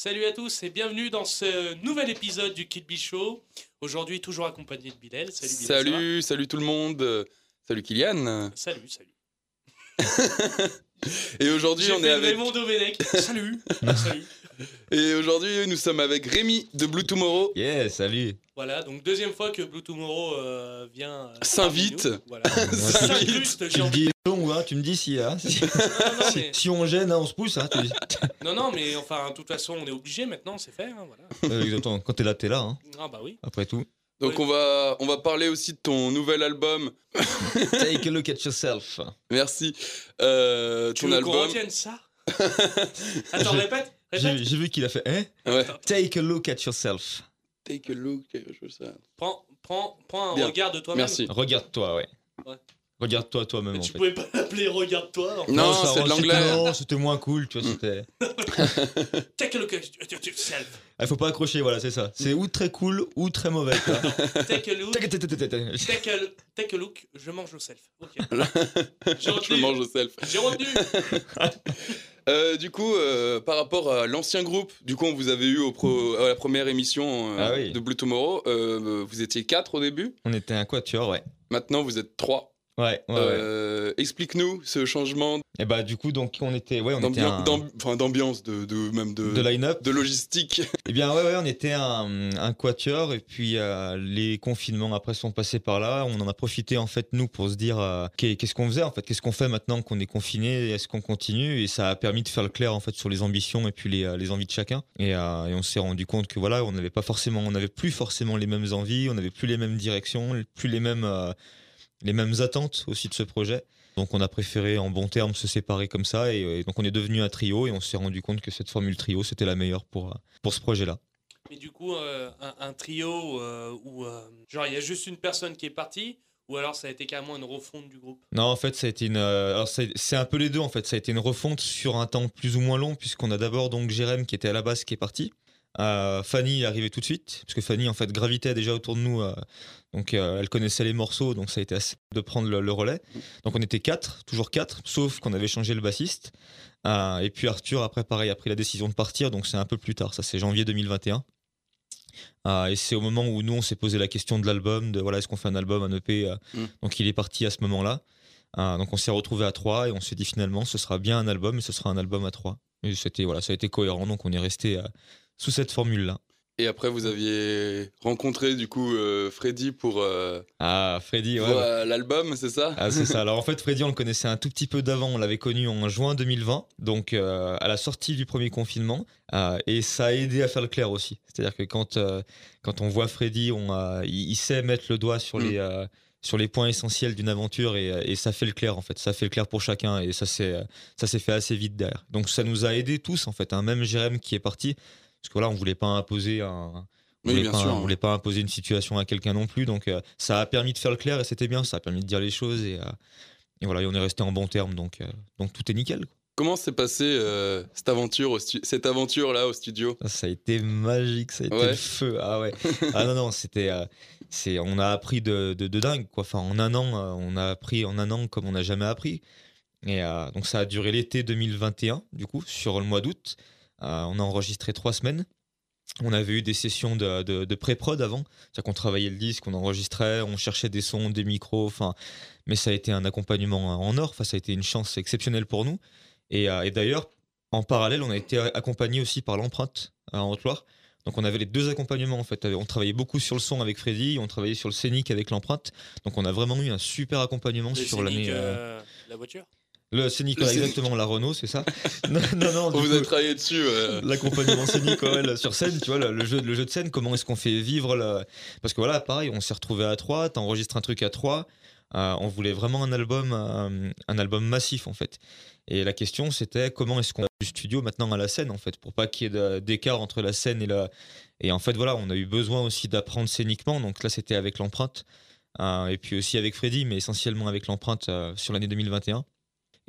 Salut à tous et bienvenue dans ce nouvel épisode du Kid Show. Aujourd'hui, toujours accompagné de Bilal. Salut Bilal. Salut, salut tout le monde. Salut Kylian. Salut, salut. Et aujourd'hui, on est avec. Raymond Domenech. Salut. salut. Et aujourd'hui, nous sommes avec Rémi de Blue Tomorrow. Yeah, salut. Voilà, donc deuxième fois que Blue Tomorrow euh, vient. euh, S'invite. Voilà. J'ai Tu me envie. dis long, hein, tu me dis si, hein, si, Non, non, si- mais, si on gêne, hein, on se pousse. Hein, tu dis. non, non, mais enfin, de toute façon, on est obligé maintenant, c'est fait. hein, voilà. Euh, exactement. Quand t'es là, t'es là, hein, Ah bah oui. après tout. Donc Oui. on va on va parler aussi de ton nouvel album. Take a look at yourself. Merci. Euh, Tu ton veux qu'on album. retienne ça Attends, répète. J'ai Répète. j'ai vu qu'il a fait hein Ouais. Take a look at yourself. Take a look. chose ça. Prends, prends, prends un Bien. regard de toi-même. Merci. Regarde-toi, ouais. Ouais. Regarde-toi toi-même en tu fait. pouvais pas l'appeler regarde-toi. Non, c'est de l'anglais. c'était- non, C'était moins cool, tu vois. Mm. C'était. Take a look at yourself. Il faut pas accrocher, voilà, c'est ça. C'est ou très cool ou très mauvais. Take a look. Take a- take a- je mange au self. Ok. J'ai Je retenu. mange au self. J'ai retenu. Euh, du coup, euh, par rapport à l'ancien groupe, du coup, on vous avait eu au pro- à la première émission euh, Ah oui. de Blue Tomorrow. euh, vous étiez quatre au début. On était un quatuor, ouais. Maintenant, vous êtes trois. Ouais, ouais, ouais. Euh, Explique-nous ce changement Et bah, du coup, donc, on était. Ouais, on était un- enfin, d'ambiance, de, de- même de, de line-up. de logistique. Eh bien, ouais, ouais, on était un, un quatuor et puis euh, les confinements après sont passés par là. On en a profité en fait nous pour se dire euh, qu'est- qu'est-ce qu'on faisait en fait, qu'est-ce qu'on fait maintenant qu'on est confiné, est-ce qu'on continue? Et ça a permis de faire le clair en fait sur les ambitions et puis les, les envies de chacun. Et, et on s'est rendu compte que voilà, on n'avait pas forcément, on n'avait plus forcément les mêmes envies, on n'avait plus les mêmes directions, plus les mêmes les mêmes attentes aussi de ce projet. Donc on a préféré en bon terme se séparer comme ça et, euh, donc on est devenu un trio et on s'est rendu compte que cette formule trio c'était la meilleure pour, euh, pour ce projet-là. Mais du coup, euh, un, un trio euh, où, euh, genre, il y a juste une personne qui est partie, ou alors ça a été carrément une refonte du groupe? Non, en fait, ça a été une. alors, c'est c'est un peu les deux, en fait. Ça a été une refonte sur un temps plus ou moins long, puisqu'on a d'abord donc Jérém qui était à la base qui est parti. Euh, Fanny est arrivée tout de suite, parce que Fanny, en fait, gravitait déjà autour de nous. euh, donc, euh, elle connaissait les morceaux, donc ça a été assez de prendre le, le relais. Donc, on était quatre, toujours quatre, sauf qu'on avait changé le bassiste. Et puis, Arthur, après, pareil, a pris la décision de partir, donc c'est un peu plus tard. Ça, c'est janvier 2021. Euh, et c'est au moment où nous, on s'est posé la question de l'album, de voilà, est-ce qu'on fait un album, un EP Mm. Donc, il est parti à ce moment-là. Donc on s'est retrouvé à trois et on s'est dit finalement ce sera bien un album et ce sera un album à trois. Et c'était voilà, ça a été cohérent donc on est resté sous cette formule là. Et après, vous aviez rencontré du coup euh, Freddy pour, euh, Ah Freddy, pour, ouais. ouais. euh, l'album, c'est ça? Ah, c'est ça. Alors en fait, Freddy, on le connaissait un tout petit peu d'avant. On l'avait connu en juin 2020, donc euh, à la sortie du premier confinement. Et ça a aidé à faire le clair aussi. C'est-à-dire que quand, quand on voit Freddy, on, il, il sait mettre le doigt sur, Mm. les, sur les points essentiels d'une aventure et, et ça fait le clair en fait. Ça fait le clair pour chacun et ça s'est ça s'est fait assez vite derrière. Donc ça nous a aidé tous en fait. hein. Même Jérém qui est parti, parce que voilà, on voulait pas imposer un. On Oui, voulait pas, sûr. on voulait pas imposer une situation à quelqu'un non plus, donc euh, ça a permis de faire le clair et c'était bien, ça a permis de dire les choses et, euh, et voilà, et on est resté en bon terme, donc, euh, donc tout est nickel. quoi. Comment s'est passée euh, cette aventure, au cette aventure là au studio? Ça, ça a été magique, ça a été Ouais. le feu. Ah ouais. ah non non, c'était, euh, c'est, on a appris de, de, de dingue quoi. Enfin en un an, euh, on a appris en un an comme on n'a jamais appris. Et donc ça a duré l'été 2021 du coup sur le mois d'août. Euh, on a enregistré trois semaines. On avait eu des sessions de, de, de pré-prod avant, c'est-à-dire qu'on travaillait le disque, on enregistrait, on cherchait des sons, des micros, enfin, mais ça a été un accompagnement en or, enfin, ça a été une chance exceptionnelle pour nous. Et, euh, et d'ailleurs, en parallèle, on a été accompagné aussi par l'empreinte à Haute-Loire. Donc on avait les deux accompagnements en fait. On travaillait beaucoup sur le son avec Freddy, on travaillait sur le scénic avec l'empreinte. Donc on a vraiment eu un super accompagnement Le sur l'année. euh, euh, La voiture? Le scénic, Le ouais, scénic. exactement, la Renault, c'est ça Non, non, non. Vous coup- avez travaillé dessus l'accompagnement scénique ouais, sur scène, tu vois, le, le jeu, le jeu de scène, comment est-ce qu'on fait vivre le... Parce que voilà, pareil, on s'est retrouvé à trois, t'enregistres un truc à trois, euh, on voulait vraiment un album, euh, un album massif en fait. Et la question c'était comment est-ce qu'on a du studio maintenant à la scène en fait, pour pas qu'il y ait d'écart entre la scène et la... Et en fait voilà, on a eu besoin aussi d'apprendre scéniquement, donc là c'était avec l'empreinte, euh, et puis aussi avec Freddy, mais essentiellement avec l'empreinte sur l'année 2021.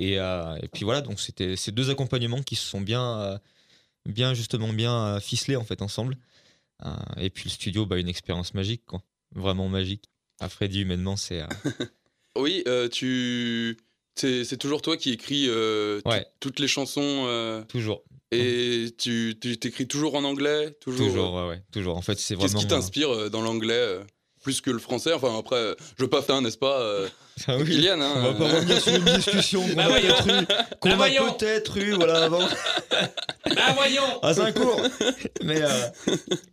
Et, euh, et puis voilà, donc c'était ces deux accompagnements qui se sont bien, euh, bien justement bien euh, ficelés en fait ensemble. Et puis le studio, bah, une expérience magique, quoi. Vraiment magique. À Freddy, humainement, c'est. Oui, tu c'est c'est toujours toi qui écris euh, Ouais. toutes les chansons euh, Toujours. et tu tu t'écris toujours en anglais toujours. Toujours, ouais, ouais, toujours. En fait, c'est Qu'est-ce vraiment. qui t'inspire euh, dans l'anglais plus que le français Enfin après, euh, je faire, n'est-ce pas, euh, Ah oui. Kylian On hein, va pas revenir sur une discussion qu'on Bah a voyons. peut-être eu, qu'on Bah a voyons. peut-être eu, voilà, avant. Bah voyons à Zincourt. Mais euh,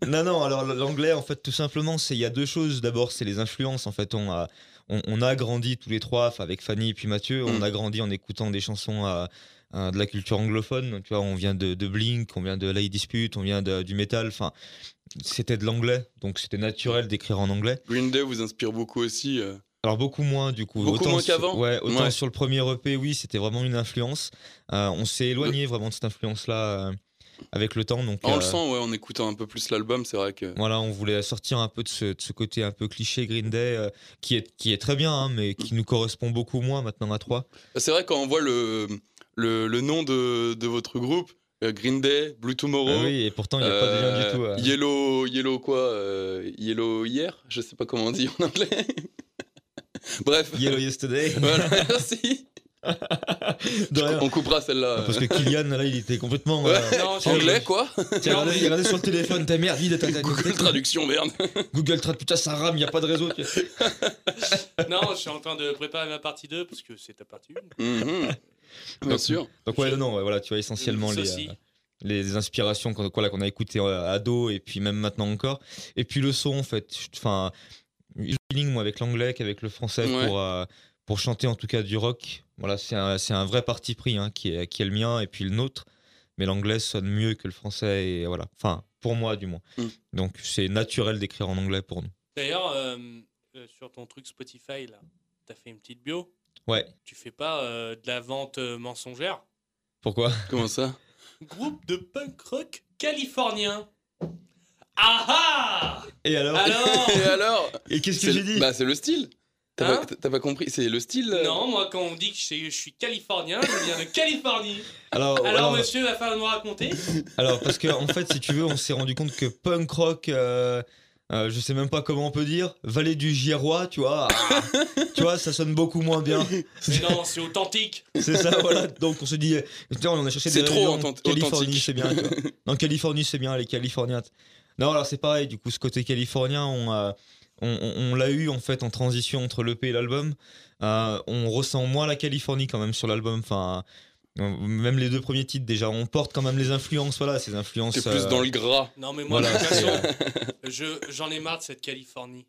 non, non. Alors l'anglais, en fait, tout simplement, c'est il y a deux choses. D'abord, c'est les influences. En fait, on a on, on a grandi tous les trois, avec Fanny et puis Mathieu. On Mm. a grandi en écoutant des chansons à- à de la culture anglophone. Tu vois, on vient de, de Blink, on vient de Lady Dispute, on vient de- du métal. Enfin, c'était de l'anglais, donc c'était naturel d'écrire en anglais. Green Day vous inspire beaucoup aussi. euh. Alors beaucoup moins du coup. Beaucoup Autant moins qu'avant? Ouais, autant Ouais. sur le premier EP, oui, c'était vraiment une influence. Euh, on s'est éloigné vraiment de cette influence-là euh, avec le temps. Donc, on le sent, ouais, en écoutant un peu plus l'album, c'est vrai que. Voilà, on voulait sortir un peu de ce, de ce côté un peu cliché Green Day, qui, est, qui est très bien, hein, mais qui nous correspond beaucoup moins maintenant à trois. C'est vrai quand on voit le le, le nom de, de votre groupe, Green Day, Blue Tomorrow. Ah oui, et pourtant, il n'y a pas de lien du tout. Euh, euh. Yellow, yellow quoi euh, Yellow hier Je sais pas comment on dit en anglais. Bref. Yellow Yesterday. Voilà, merci. On coupera celle-là. Parce que Kylian, là, il était complètement. Ouais. euh, Non, Anglais quoi tiens, regardez, il regardait sur le téléphone, ta merde, t'as- t'as- Google Traduction, merde. Google Trad, putain, ça rame, il n'y a pas de réseau. Non, je suis en train de préparer ma partie 2 parce que c'est ta partie 1. Mhm. Bien sûr. Donc, ouais, Je- non, voilà, tu vois, essentiellement les. Euh, les inspirations qu'on voilà, qu'on a écoutées euh, ado et puis même maintenant encore et puis le son en fait je- enfin feeling moi avec l'anglais qu'avec le français Ouais. pour euh, pour chanter en tout cas du rock voilà c'est un, c'est un vrai parti pris hein, qui est qui est le mien et puis le nôtre mais l'anglais sonne mieux que le français et voilà enfin pour moi du moins Mm. donc c'est naturel d'écrire en anglais pour nous D'ailleurs, euh, euh, sur ton truc Spotify, là, t'as fait une petite bio. Ouais. Tu fais pas euh, de la vente euh, mensongère? Pourquoi? Comment ça? Groupe de punk rock californien. Ah ah! Et alors? Alors Et alors? Et qu'est-ce que j'ai dit? Bah c'est le style. T'as Hein? pas, t'as pas compris C'est le style euh. Non, moi, quand on dit que je suis- je suis californien, je viens de Californie. alors, Alors, alors, monsieur, va falloir nous raconter. Alors, parce que, en fait, si tu veux, on s'est rendu compte que punk rock, euh, euh, je sais même pas comment on peut dire, Vallée du Girois, tu vois, tu vois, ça sonne beaucoup moins bien. Mais non, c'est authentique. C'est ça, voilà. Donc, on se dit, putain, on a cherché C'est des trop authent- Californie, c'est bien. Non, Californie, c'est bien, les Californiens. Non, alors c'est pareil, du coup, ce côté californien, on, a- on, on- on l'a eu en fait en transition entre l'EP et l'album. Euh, on ressent moins la Californie quand même sur l'album. Enfin, euh, même les deux premiers titres, déjà, on porte quand même les influences, voilà, ces influences. T'es plus euh, dans le gras. Non, mais moi, Voilà, de toute façon, je- j'en ai marre de cette Californie.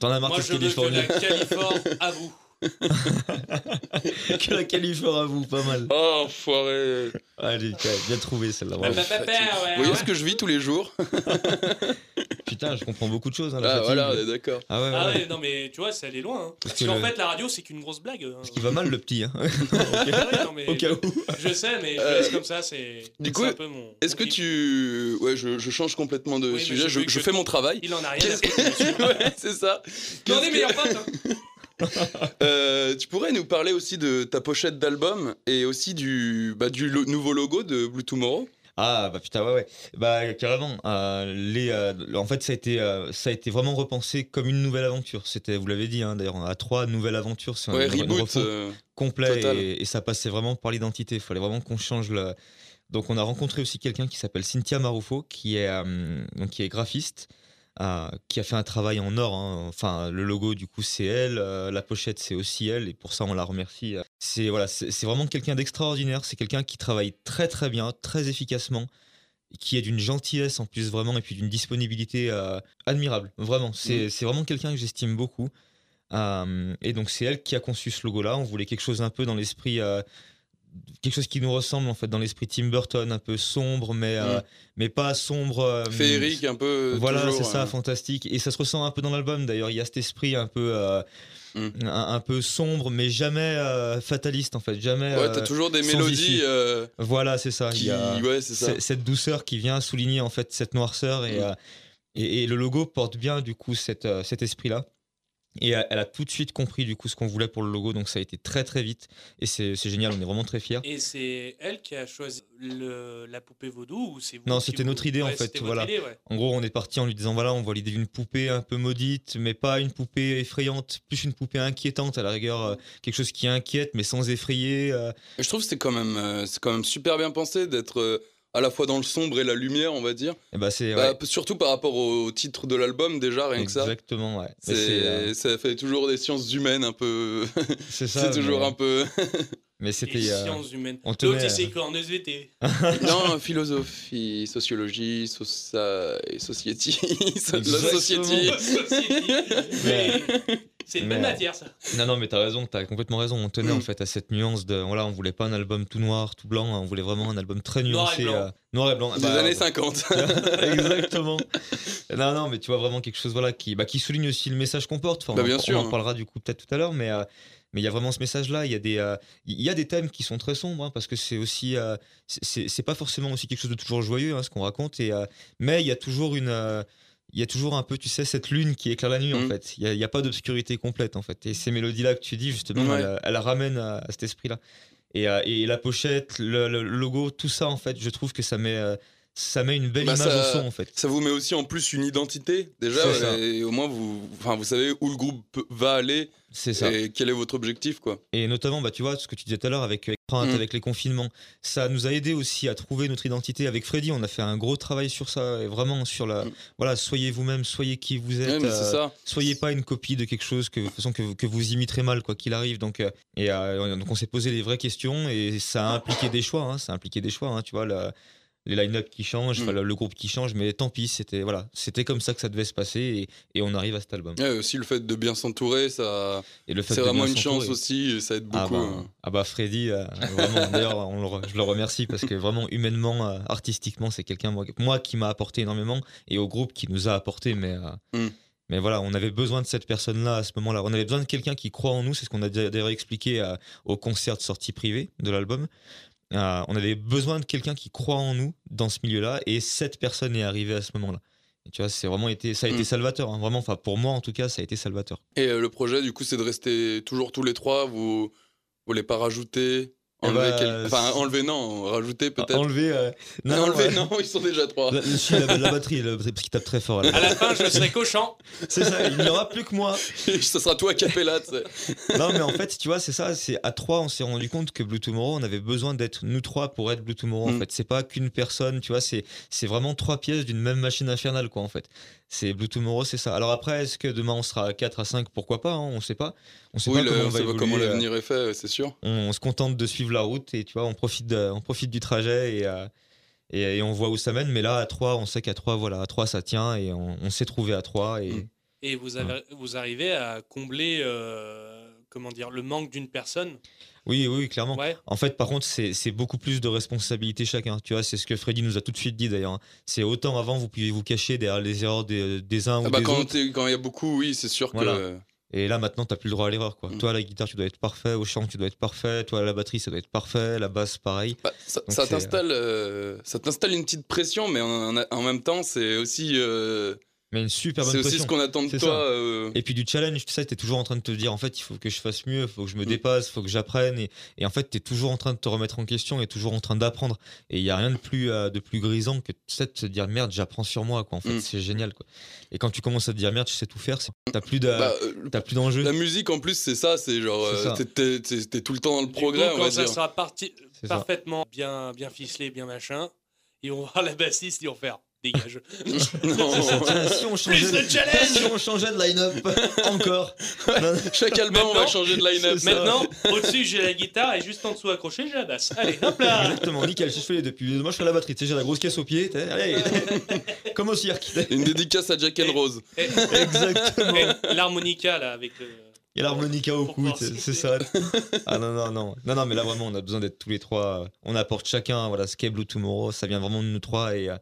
T'en as marre Moi, de je veux que Californie. la Californie à vous. que la Californie à vous, pas mal. Oh, foiré. Allez, bien trouvé celle-là. Bah, bah, bah, bah, ouais, Vous voyez ouais. ce que je vis tous les jours Putain, je comprends beaucoup de choses. Hein, la Ah fatigue. voilà, on est d'accord. Ah ouais, Ah ouais. ouais, non, mais tu vois, c'est allé loin. hein. Parce Parce que qu'en le- fait, la radio, c'est qu'une grosse blague. hein. Parce qu'il va mal le petit. Hein. Ah ouais, non, mais Au cas où. Je sais, mais je Euh, laisse comme ça, c'est du c'est coup, un peu mon. Est-ce mon que tu. Ouais, je, je change complètement de Oui, sujet, je fais mon travail. Il en a rien à foutre, Ouais, c'est ça. Mais on est meilleurs potes. Euh, tu pourrais nous parler aussi de ta pochette d'album et aussi du, bah, du lo- nouveau logo de Blue Tomorrow? Ah bah putain ouais ouais. Bah carrément euh, les euh, en fait ça a été euh, ça a été vraiment repensé comme une nouvelle aventure. C'était vous l'avez dit hein, d'ailleurs a trois nouvelles aventures c'est Ouais, une reboot. complet et, et ça passait vraiment par l'identité. Il fallait vraiment qu'on change le donc on a rencontré aussi quelqu'un qui s'appelle Cynthia Maroufo qui est donc qui est graphiste euh, qui a fait un travail en or hein. enfin le logo du coup c'est elle euh, la pochette c'est aussi elle et pour ça on la remercie. C'est voilà c'est vraiment quelqu'un d'extraordinaire. C'est quelqu'un qui travaille très très bien très efficacement qui est d'une gentillesse en plus vraiment et puis d'une disponibilité euh, admirable. Vraiment c'est c'est vraiment quelqu'un que j'estime beaucoup. Et donc c'est elle qui a conçu ce logo là on voulait quelque chose un peu dans l'esprit quelque chose qui nous ressemble en fait dans l'esprit Tim Burton un peu sombre mais euh, Mm. mais pas sombre euh, féerique un peu. voilà toujours, c'est ça euh, fantastique et ça se ressent un peu dans l'album d'ailleurs il y a cet esprit un peu euh, Mm. un, un peu sombre mais jamais euh, fataliste en fait jamais Ouais, euh, t'as toujours des mélodies euh, voilà c'est ça il y a Ouais, ça. cette douceur qui vient souligner en fait cette noirceur et, Mm. euh, et, et le logo porte bien du coup cette, euh, cet esprit là Et elle a tout de suite compris du coup ce qu'on voulait pour le logo, donc ça a été très très vite et c'est génial, on est vraiment très fiers. Et c'est elle qui a choisi le, la poupée vaudou ou c'est vous Non, c'était notre idée, en fait, voilà. idée, ouais. En gros, on est parti en lui disant voilà, on voit l'idée d'une poupée un peu maudite, mais pas une poupée effrayante, plus une poupée inquiétante à la rigueur, euh, quelque chose qui inquiète mais sans effrayer. euh, Je trouve que c'est quand même, euh, c'est quand même super bien pensé d'être euh, à la fois dans le sombre et la lumière, on va dire. et bah c'est Bah, ouais, surtout par rapport au titre de l'album, déjà, rien que ça. exactement, ouais. C'est, c'est, euh, Ça fait toujours des sciences humaines un peu. c'est ça. c'est toujours mais, un peu. mais Les c'était. euh, sciences humaines. on L'autre, tenait, c'est euh, cornes SVT. non, philosophie, sociologie, socia... et société. la Exactement. société. Mais- C'est une bonne matière, ça. Non, non, mais t'as raison, t'as complètement raison. On tenait en fait à cette nuance de. Voilà, on voulait pas un album tout noir, tout blanc, hein, on voulait vraiment un album très Noir et nuancé. blanc. euh, noir et blanc. Des Bah, années bah, 50. Exactement. Non, non, mais tu vois vraiment quelque chose voilà, qui, bah, qui souligne aussi le message qu'on porte. Enfin, Bah, on, bien en, sûr. on en parlera du coup peut-être tout à l'heure, mais euh, mais il y a vraiment ce message-là. Il y a des euh, il y a des thèmes qui sont très sombres hein, parce que c'est aussi euh, c'est- pas forcément aussi quelque chose de toujours joyeux hein, ce qu'on raconte. Et euh, mais il y a toujours une euh, il y a toujours un peu, tu sais, cette lune qui éclaire la nuit en Mhm. fait. Il y a, pas d'obscurité complète en fait. Et ces mélodies-là que tu dis justement, Ouais. elles, elles ramènent à, à cet esprit-là. Et, euh, et la pochette, le, le logo, tout ça en fait, je trouve que ça met euh, ça met une belle Bah, image ça- au son en fait. Ça vous met aussi en plus une identité, déjà. Et au moins, vous, enfin, vous savez où le groupe va aller C'est ça. et quel est votre objectif, quoi. Et notamment, bah, tu vois, ce que tu disais tout à l'heure avec, avec, Print, Mm. avec les confinements, ça nous a aidé aussi à trouver notre identité. Avec Freddy, on a fait un gros travail sur ça, et vraiment sur la. Mm. Voilà, soyez vous-même, soyez qui vous êtes. Mais euh, c'est ça. soyez pas une copie de quelque chose que, de façon, que, que vous imiterez mal, quoi qu'il arrive. Donc, euh, et, euh, donc on s'est posé les vraies questions, et ça a impliqué des choix. Hein, ça a impliqué des choix, hein, tu vois. la- les line-up qui changent, Mm. le, groupe qui change, mais tant pis, c'était voilà, c'était comme ça que ça devait se passer et, et on arrive à cet album. Ouais, aussi le fait de bien s'entourer, ça, Et c'est vraiment une chance aussi, et ça aide Ah beaucoup. bah, hein. ah bah Freddy, euh, vraiment, d'ailleurs, je le remercie parce que vraiment, humainement, euh, artistiquement, c'est quelqu'un moi, moi, qui m'a apporté énormément et au groupe qui nous a apporté. Mais, euh, Mm. mais voilà, on avait besoin de cette personne-là à ce moment-là. On avait besoin de quelqu'un qui croit en nous. C'est ce qu'on a d'a- d'ailleurs expliqué au concert de sortie privée de l'album. Euh, on avait besoin de quelqu'un qui croit en nous dans ce milieu-là et cette personne est arrivée à ce moment-là. Et tu vois, c'est vraiment été, ça a été Mm. salvateur. hein, vraiment, enfin pour moi en tout cas, ça a été salvateur. Et euh, le projet, du coup, c'est de rester toujours tous les trois. Vous vous voulez pas rajouter Enlever bah, quel- Enfin, enlever, non, rajouter peut-être. Enlever, euh, Non, enlever, ouais. non, ils sont déjà trois. La, si, la, la batterie, la batterie, parce qu'il tape très fort. là. À la fin, je serai cochon. C'est ça, il n'y aura plus que moi. Ce sera toi, Capella, tu sais. Non, mais en fait, tu vois, c'est ça. C'est à trois, on s'est rendu compte que Blue Tomorrow, on avait besoin d'être nous trois pour être Blue Tomorrow. En Mm. fait, c'est pas qu'une personne. Tu vois, c'est c'est vraiment trois pièces d'une même machine infernale, quoi. En fait, c'est Blue Tomorrow, c'est ça. Alors après, est-ce que demain on sera à 4 à 5 Pourquoi pas hein, On sait pas. On sait Oui, pas le- comment on on va sait pas évoluer. comment euh, l'avenir est fait, c'est sûr. on, on se contente de suivre la route et tu vois, on profite, de- on profite du trajet et, euh, et, et on voit où ça mène. Mais là, à 3, on sait qu'à 3, voilà, à 3, ça tient et on, on s'est trouvé à 3. Et, Mm. Et vous, avez, vous arrivez à combler, euh, comment dire, le manque d'une personne? Oui, oui, clairement. Ouais. En fait, par contre, c'est beaucoup plus de responsabilité chacun. Tu vois, c'est ce que Freddy nous a tout de suite dit d'ailleurs. hein. C'est autant avant, vous pouviez vous cacher derrière les erreurs des, des uns Ah ou bah, des quand autres. quand il y a beaucoup, oui, c'est sûr Voilà. que. Et là, maintenant, t'as plus le droit à l'erreur. quoi. Mm. Toi, à la guitare, tu dois être parfait. Au chant, tu dois être parfait. Toi, à la batterie, ça doit être parfait. La basse, pareil. Bah, ça Donc ça c'est, t'installe euh, ça t'installe une petite pression, mais en, en- en même temps, c'est aussi, euh, Mais une super bonne c'est aussi ce qu'on attend de toi. ça. euh, Et puis du challenge, tu sais, t'es toujours en train de te dire, en fait, il faut que je fasse mieux, il faut que je me Mm. dépasse, il faut que j'apprenne. Et, et en fait, t'es toujours en train de te remettre en question et toujours en train d'apprendre. Et il y a rien de plus, euh, de plus grisant que tu sais, de se dire, merde, j'apprends sur moi, quoi. En fait, Mm. c'est génial, quoi. Et quand tu commences à te dire, merde, je sais tout faire, t'as plus bah, euh, t'as plus d'enjeu. la musique, en plus, c'est ça, c'est genre, euh, t'es- tout le temps dans le progrès, coup, on quand va ça dire. sera parti, C'est ça. parfaitement bien, bien ficelé, bien machin, ils vont voir la bassiste, ils vont faire dégage. Non. Si on Plus changeait, de challenge si on changeait de line-up, encore. Chaque album, on va changer de line-up. Maintenant, au-dessus, j'ai la guitare et juste en dessous accroché, j'ai la basse. Allez, hop là Exactement, nickel, je fais les deux. Puis moi, je fais la batterie, tu sais, j'ai la grosse caisse au pied, allez, comme au cirque. Une dédicace à Jack and Et- Rose. Et- Exactement. et L'harmonica, là, avec le. Il y a l'harmonica au cou, c'est ça. Ah non, non, non. Non, non, mais là, vraiment, on a besoin d'être tous les trois. On apporte chacun, voilà, ce qu'est Blue Tomorrow, ça vient vraiment de nous trois et, euh,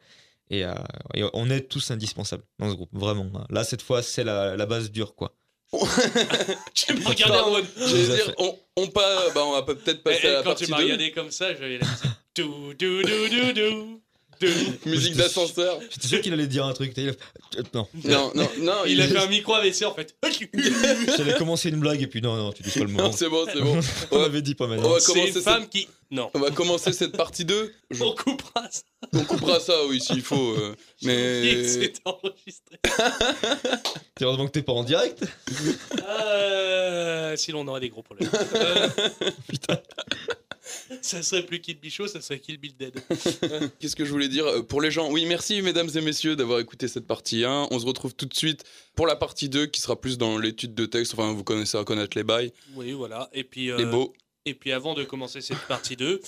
et, euh, et on est tous indispensables dans ce groupe, vraiment. Là, cette fois, c'est la, la base dure, quoi. Tu me regardais en mode. Vous a dire, on, on, pas, bah, on va peut-être Et- passer et à la quand partie tu m'as 2. regardé comme ça, j'avais la musique. Dou, dou, dou, dou, dou. De- Musique d'ascenseur. J'étais sûr qu'il allait dire un truc. a- Non, Non, non, non. Il a fait un micro AVC en fait. j'allais commencer une blague et puis non, non, tu dis pas le moment. Non, c'est bon, c'est bon. On avait dit pas va C'est commencer une cette- femme qui. Non. On va commencer cette partie 2. Je- On coupera ça. On coupera ça, oui, s'il faut. euh, Mais. C'était enregistré. Heureusement que t'es pas en direct. Euh, sinon, on aurait des gros problèmes. Euh, Putain. Ça serait plus Kill Bill ça serait Kill Bill Dead. Qu'est-ce que je voulais dire Euh, pour les gens? Oui, merci mesdames et messieurs d'avoir écouté cette partie 1. On se retrouve tout de suite pour la partie 2 qui sera plus dans l'étude de texte. Enfin, vous connaissez à connaître les bails, Oui, voilà. Et puis, euh, les beaux. et puis avant de commencer cette partie 2,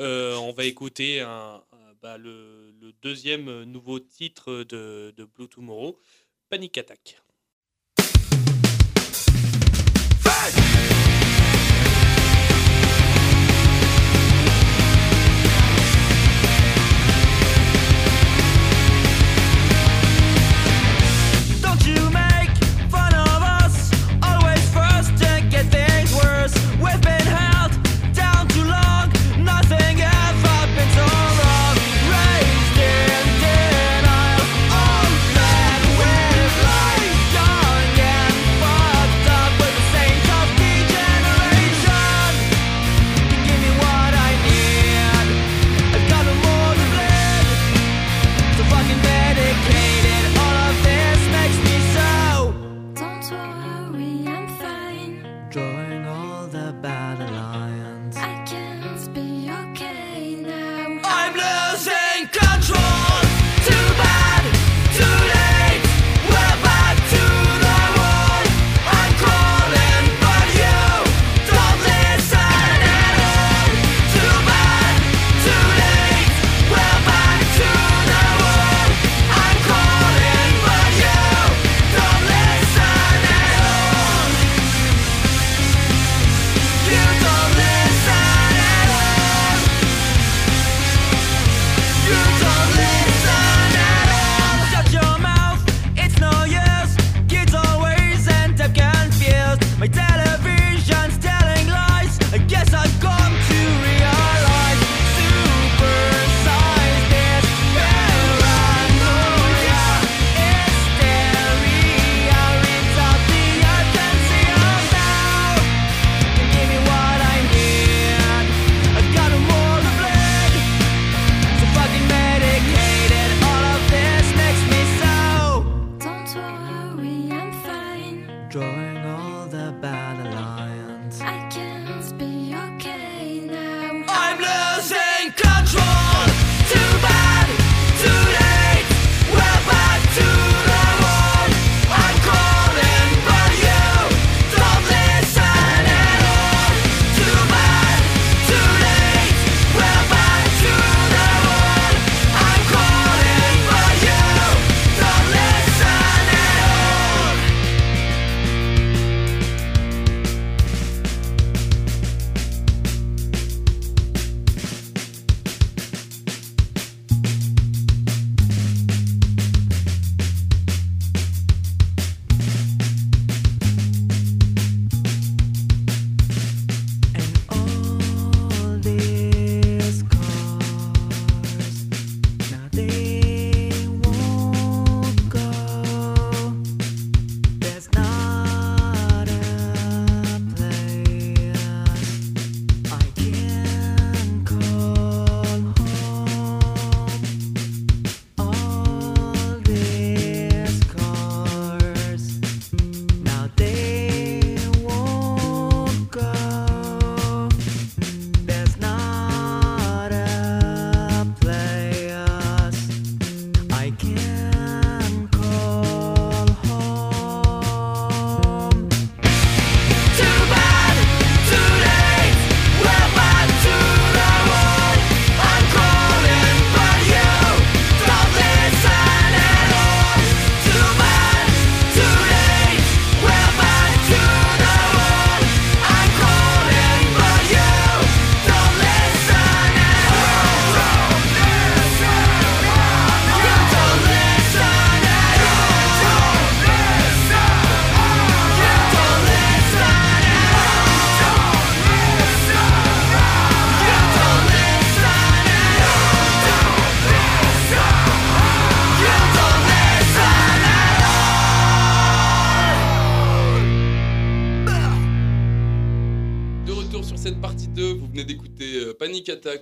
euh, on va écouter un, un- bah, le, le deuxième nouveau titre de, de Blue Tomorrow, Panic Attack.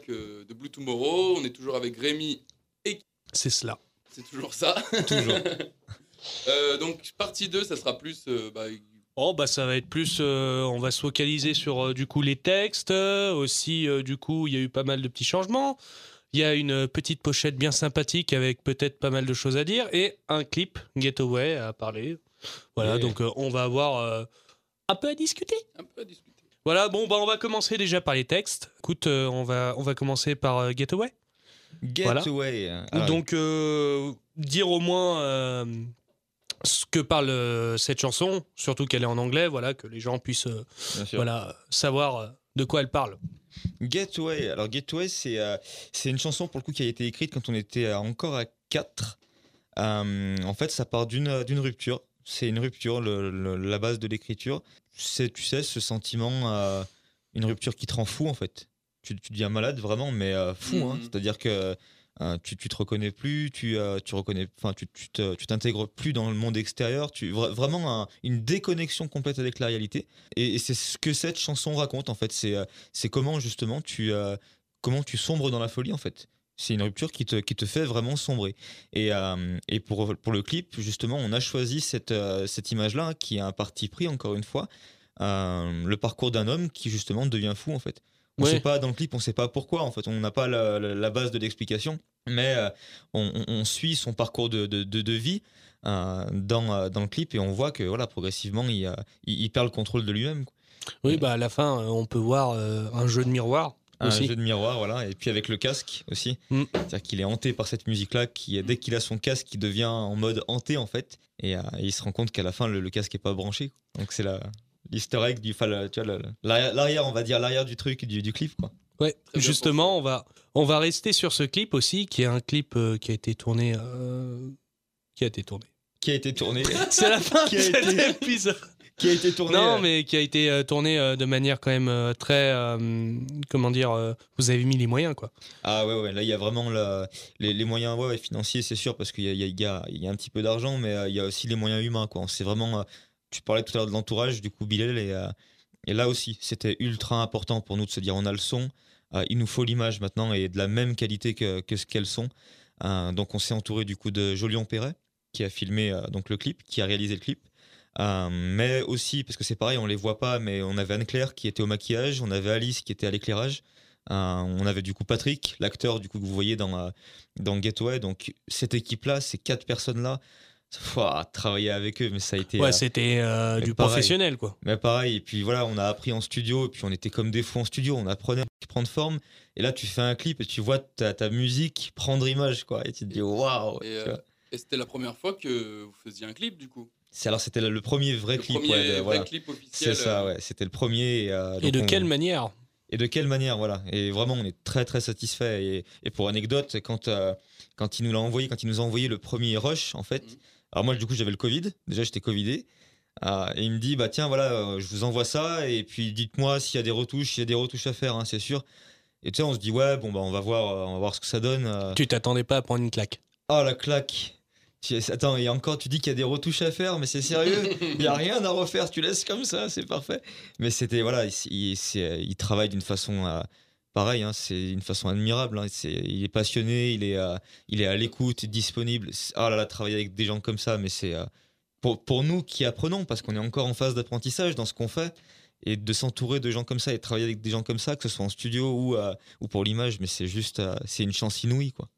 Euh, de Blue Tomorrow. On est toujours avec Rémi, C'est cela. c'est toujours ça. Toujours. Euh, donc, partie 2, ça sera plus. euh, bah, Oh bah ça va être plus, euh, on va se focaliser sur euh, du coup les textes. euh, aussi euh, du coup il y a eu pas mal de petits changements. Il y a une petite pochette bien sympathique avec peut-être pas mal de choses à dire et un clip Getaway à parler. Voilà donc euh, on va avoir euh, un peu à discuter. un peu à discuter. Voilà bon bah on va commencer déjà par les textes. Écoute euh, on va on va commencer par euh, Getaway. Voilà. Getaway. Alors, Donc, euh, dire au moins euh, ce que parle cette chanson, surtout qu'elle est en anglais, voilà, que les gens puissent voilà, savoir de quoi elle parle. Getaway. Alors Getaway, c'est c'est une chanson pour le coup qui a été écrite quand on était encore à 4. en fait, ça part d'une rupture. C'est une rupture, le- le- la base de l'écriture. C'est, tu sais, ce sentiment, euh, une rupture qui te rend fou en fait. Tu, tu deviens malade vraiment, mais euh, fou. hein. Mhm. C'est-à-dire que euh, tu, tu te reconnais plus, tu, tu reconnais, enfin, tu, t'intègres plus dans le monde extérieur. Tu vra- vraiment un- une déconnexion complète avec la réalité. Et, et c'est ce que cette chanson raconte en fait. C'est c'est comment justement tu comment tu sombres dans la folie en fait. C'est une rupture qui te, qui te fait vraiment sombrer. Et, euh, et pour, pour le clip, justement, on a choisi cette, euh, cette image-là, hein, qui est un parti pris, encore une fois, euh, le parcours d'un homme qui, justement, devient fou, en fait. On Ouais. sait pas, dans le clip, on sait pas pourquoi, en fait. On n'a pas la, la- la base de l'explication, mais on, on- on suit son parcours de, de, de- de vie dans, dans le clip et on voit que, voilà, progressivement, il, il, il perd le contrôle de lui-même. Oui, bah à la fin, on peut voir un jeu de miroir Un aussi. jeu de miroir, voilà, et puis avec le casque aussi. Mm. C'est-à-dire qu'il est hanté par cette musique-là, qui, dès qu'il a son casque, il devient en mode hanté en fait, et, euh, et il se rend compte qu'à la fin, le, le casque est pas branché. Donc c'est la l'easter egg du, enfin, le- tu vois, l'arrière, on va dire l'arrière du truc, du, du clip, quoi. Ouais, justement, on va, on va rester sur ce clip aussi, qui est un clip euh, qui a été tourné. euh, qui a été tourné. Qui a été tourné, C'est la fin de cet été- épisode. Qui a été tourné. Non, euh, mais qui a été euh, tourné euh, de manière quand même euh, très. comment dire Vous avez mis les moyens, quoi. Ah ouais, ouais, là il y a vraiment la- les, les moyens ouais, financiers, c'est sûr, parce qu'il y a, y, a, y, a, il y a un petit peu d'argent, mais il y a aussi les moyens humains. quoi. C'est vraiment. tu parlais tout à l'heure de l'entourage, du coup, Bilal, et, et là aussi, c'était ultra important pour nous de se dire on a le son, il nous faut l'image maintenant et de la même qualité que, que ce qu'elles sont. Donc on s'est entouré du coup de Jolion Perret, qui a filmé donc le clip, qui a réalisé le clip. Euh, mais aussi, parce que c'est pareil, on les voit pas, mais on avait Anne-Claire qui était au maquillage, on avait Alice qui était à l'éclairage. Euh, on avait du coup Patrick, l'acteur du coup que vous voyez dans, euh, dans Getaway. Donc cette équipe-là, ces quatre personnes-là, ouah, travailler avec eux, mais ça a été. Ouais, euh, c'était euh, du pareil. professionnel, quoi. mais pareil, et puis voilà, on a appris en studio, et puis on était comme des fous en studio, on apprenait à prendre forme. Et là, tu fais un clip et tu vois ta, ta musique prendre image, quoi. Et tu te dis, waouh! Euh, et c'était la première fois que vous faisiez un clip, du coup? C'est alors c'était le, premier vrai le clip, premier ouais, de- vrai voilà. clip C'est officiel. ça, euh, ouais. C'était le premier. Et, euh, Et de on- quelle manière? Et de quelle manière, voilà. Et vraiment, on est très très satisfait. Et, et pour anecdote, quand, euh, quand il nous l'a envoyé, quand il nous a envoyé le premier rush, en fait, Mhm. alors moi, du coup, j'avais le Covid. Déjà, j'étais Covidé. Euh, et il me dit, bah tiens, voilà, euh, je vous envoie ça. Et puis, dites-moi s'il y a des retouches, s'il y a des retouches à faire, hein, c'est sûr. Et tu sais, on se dit, ouais, bon, bah, on va voir, euh, on va voir ce que ça donne. euh. Tu t'attendais pas à prendre une claque? Oh, la claque. Attends, et encore, tu dis qu'il y a des retouches à faire, mais c'est sérieux Il n'y a rien à refaire, tu laisses comme ça, c'est parfait. Mais c'était, voilà, il, travaille d'une façon euh, pareille, hein, c'est une façon admirable. hein, il est passionné, il est, euh, il est à l'écoute, disponible. Oh là là, travailler avec des gens comme ça, mais c'est euh, pour, nous qui apprenons, parce qu'on est encore en phase d'apprentissage dans ce qu'on fait, et de s'entourer de gens comme ça et de travailler avec des gens comme ça, que ce soit en studio ou, ou pour l'image, mais c'est juste, c'est une chance inouïe, quoi.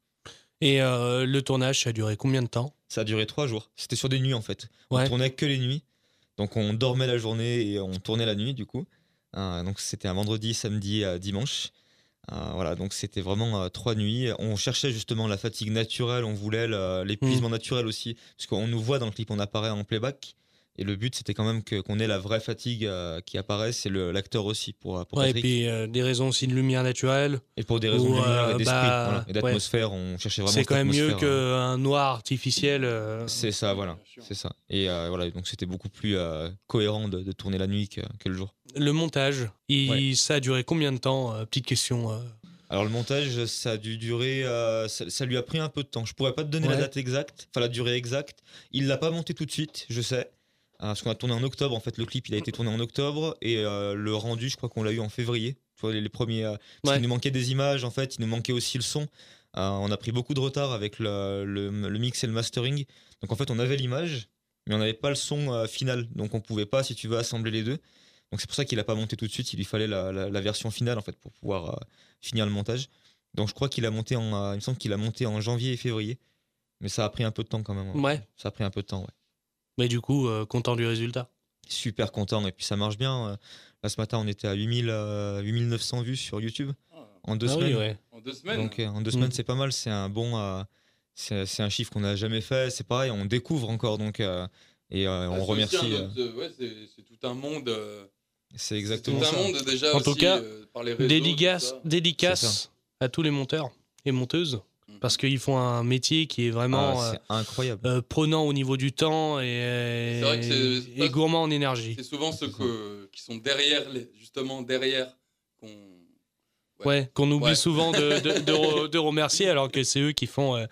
Et euh, le tournage, ça a duré combien de temps? Ça a duré trois jours. C'était sur des nuits en fait. Ouais. On tournait que les nuits. Donc on dormait la journée et on tournait la nuit du coup. Euh, donc c'était un vendredi, samedi, euh, dimanche. Voilà, donc c'était vraiment trois nuits. On cherchait justement la fatigue naturelle, on voulait l'épuisement naturel aussi. Parce qu'on nous voit dans le clip, on apparaît en playback. Et le but c'était quand même que- qu'on ait la vraie fatigue euh, qui apparaisse et le- l'acteur aussi pour, euh, pour Ouais, et puis euh, des raisons aussi de lumière naturelle. Et pour des raisons de lumière et d'esprit bah, voilà, et d'atmosphère, on cherchait vraiment C'est cette quand même mieux euh, qu'un noir artificiel. euh. C'est ça, voilà. C'est ça. Et euh, voilà, donc c'était beaucoup plus euh, cohérent de, de tourner la nuit que, que le jour. Le montage, il, Ouais. ça a duré combien de temps euh, Petite question. euh? Alors le montage, ça a dû durer, euh, ça, ça lui a pris un peu de temps. Je pourrais pas te donner la date exacte, enfin la durée exacte. Il l'a pas monté tout de suite, je sais. Euh, parce qu'on a tourné en octobre, en fait le clip il a été tourné en octobre et euh, le rendu je crois qu'on l'a eu en février. Tu vois, les, les premiers. euh, parce Ouais. qu'il nous manquait des images, en fait, il nous manquait aussi le son. Euh, on a pris beaucoup de retard avec le, le- le mix et le mastering. Donc en fait, on avait l'image, mais on n'avait pas le son final. Donc on pouvait pas, si tu veux, assembler les deux. Donc c'est pour ça qu'il a pas monté tout de suite. Il lui fallait la, la- la version finale en fait pour pouvoir finir le montage. Donc je crois qu'il a monté en, il me semble qu'il a monté en janvier et février. Mais ça a pris un peu de temps quand même. ouais. Ouais. Ça a pris un peu de temps, ouais. Mais du coup, euh, content du résultat. Super content et puis ça marche bien. euh. Là ce matin, on était à 8000, euh, 8900 vues sur YouTube en deux Ah oui, semaines. ouais. En deux semaines. Donc euh, en deux Mm. semaines, c'est pas mal. C'est un bon, euh, c'est c'est un chiffre qu'on n'a jamais fait. C'est pareil, on découvre encore donc euh, et euh, Ah, on remercie. un euh, autre, euh, ouais, c'est c'est tout un monde. euh, c'est exactement tout un ça. monde déjà En aussi, tout cas, euh, par les réseaux. Dédicace, à tous les monteurs et monteuses. Parce qu'ils font un métier qui est vraiment Ah, euh, incroyable. euh, prenant au niveau du temps et, vrai que gourmand en énergie. C'est souvent ceux que- qui sont derrière, les, justement derrière, qu'on. Ouais, qu'on oublie Ouais. souvent de, de- de re- de remercier alors que c'est eux qui font euh,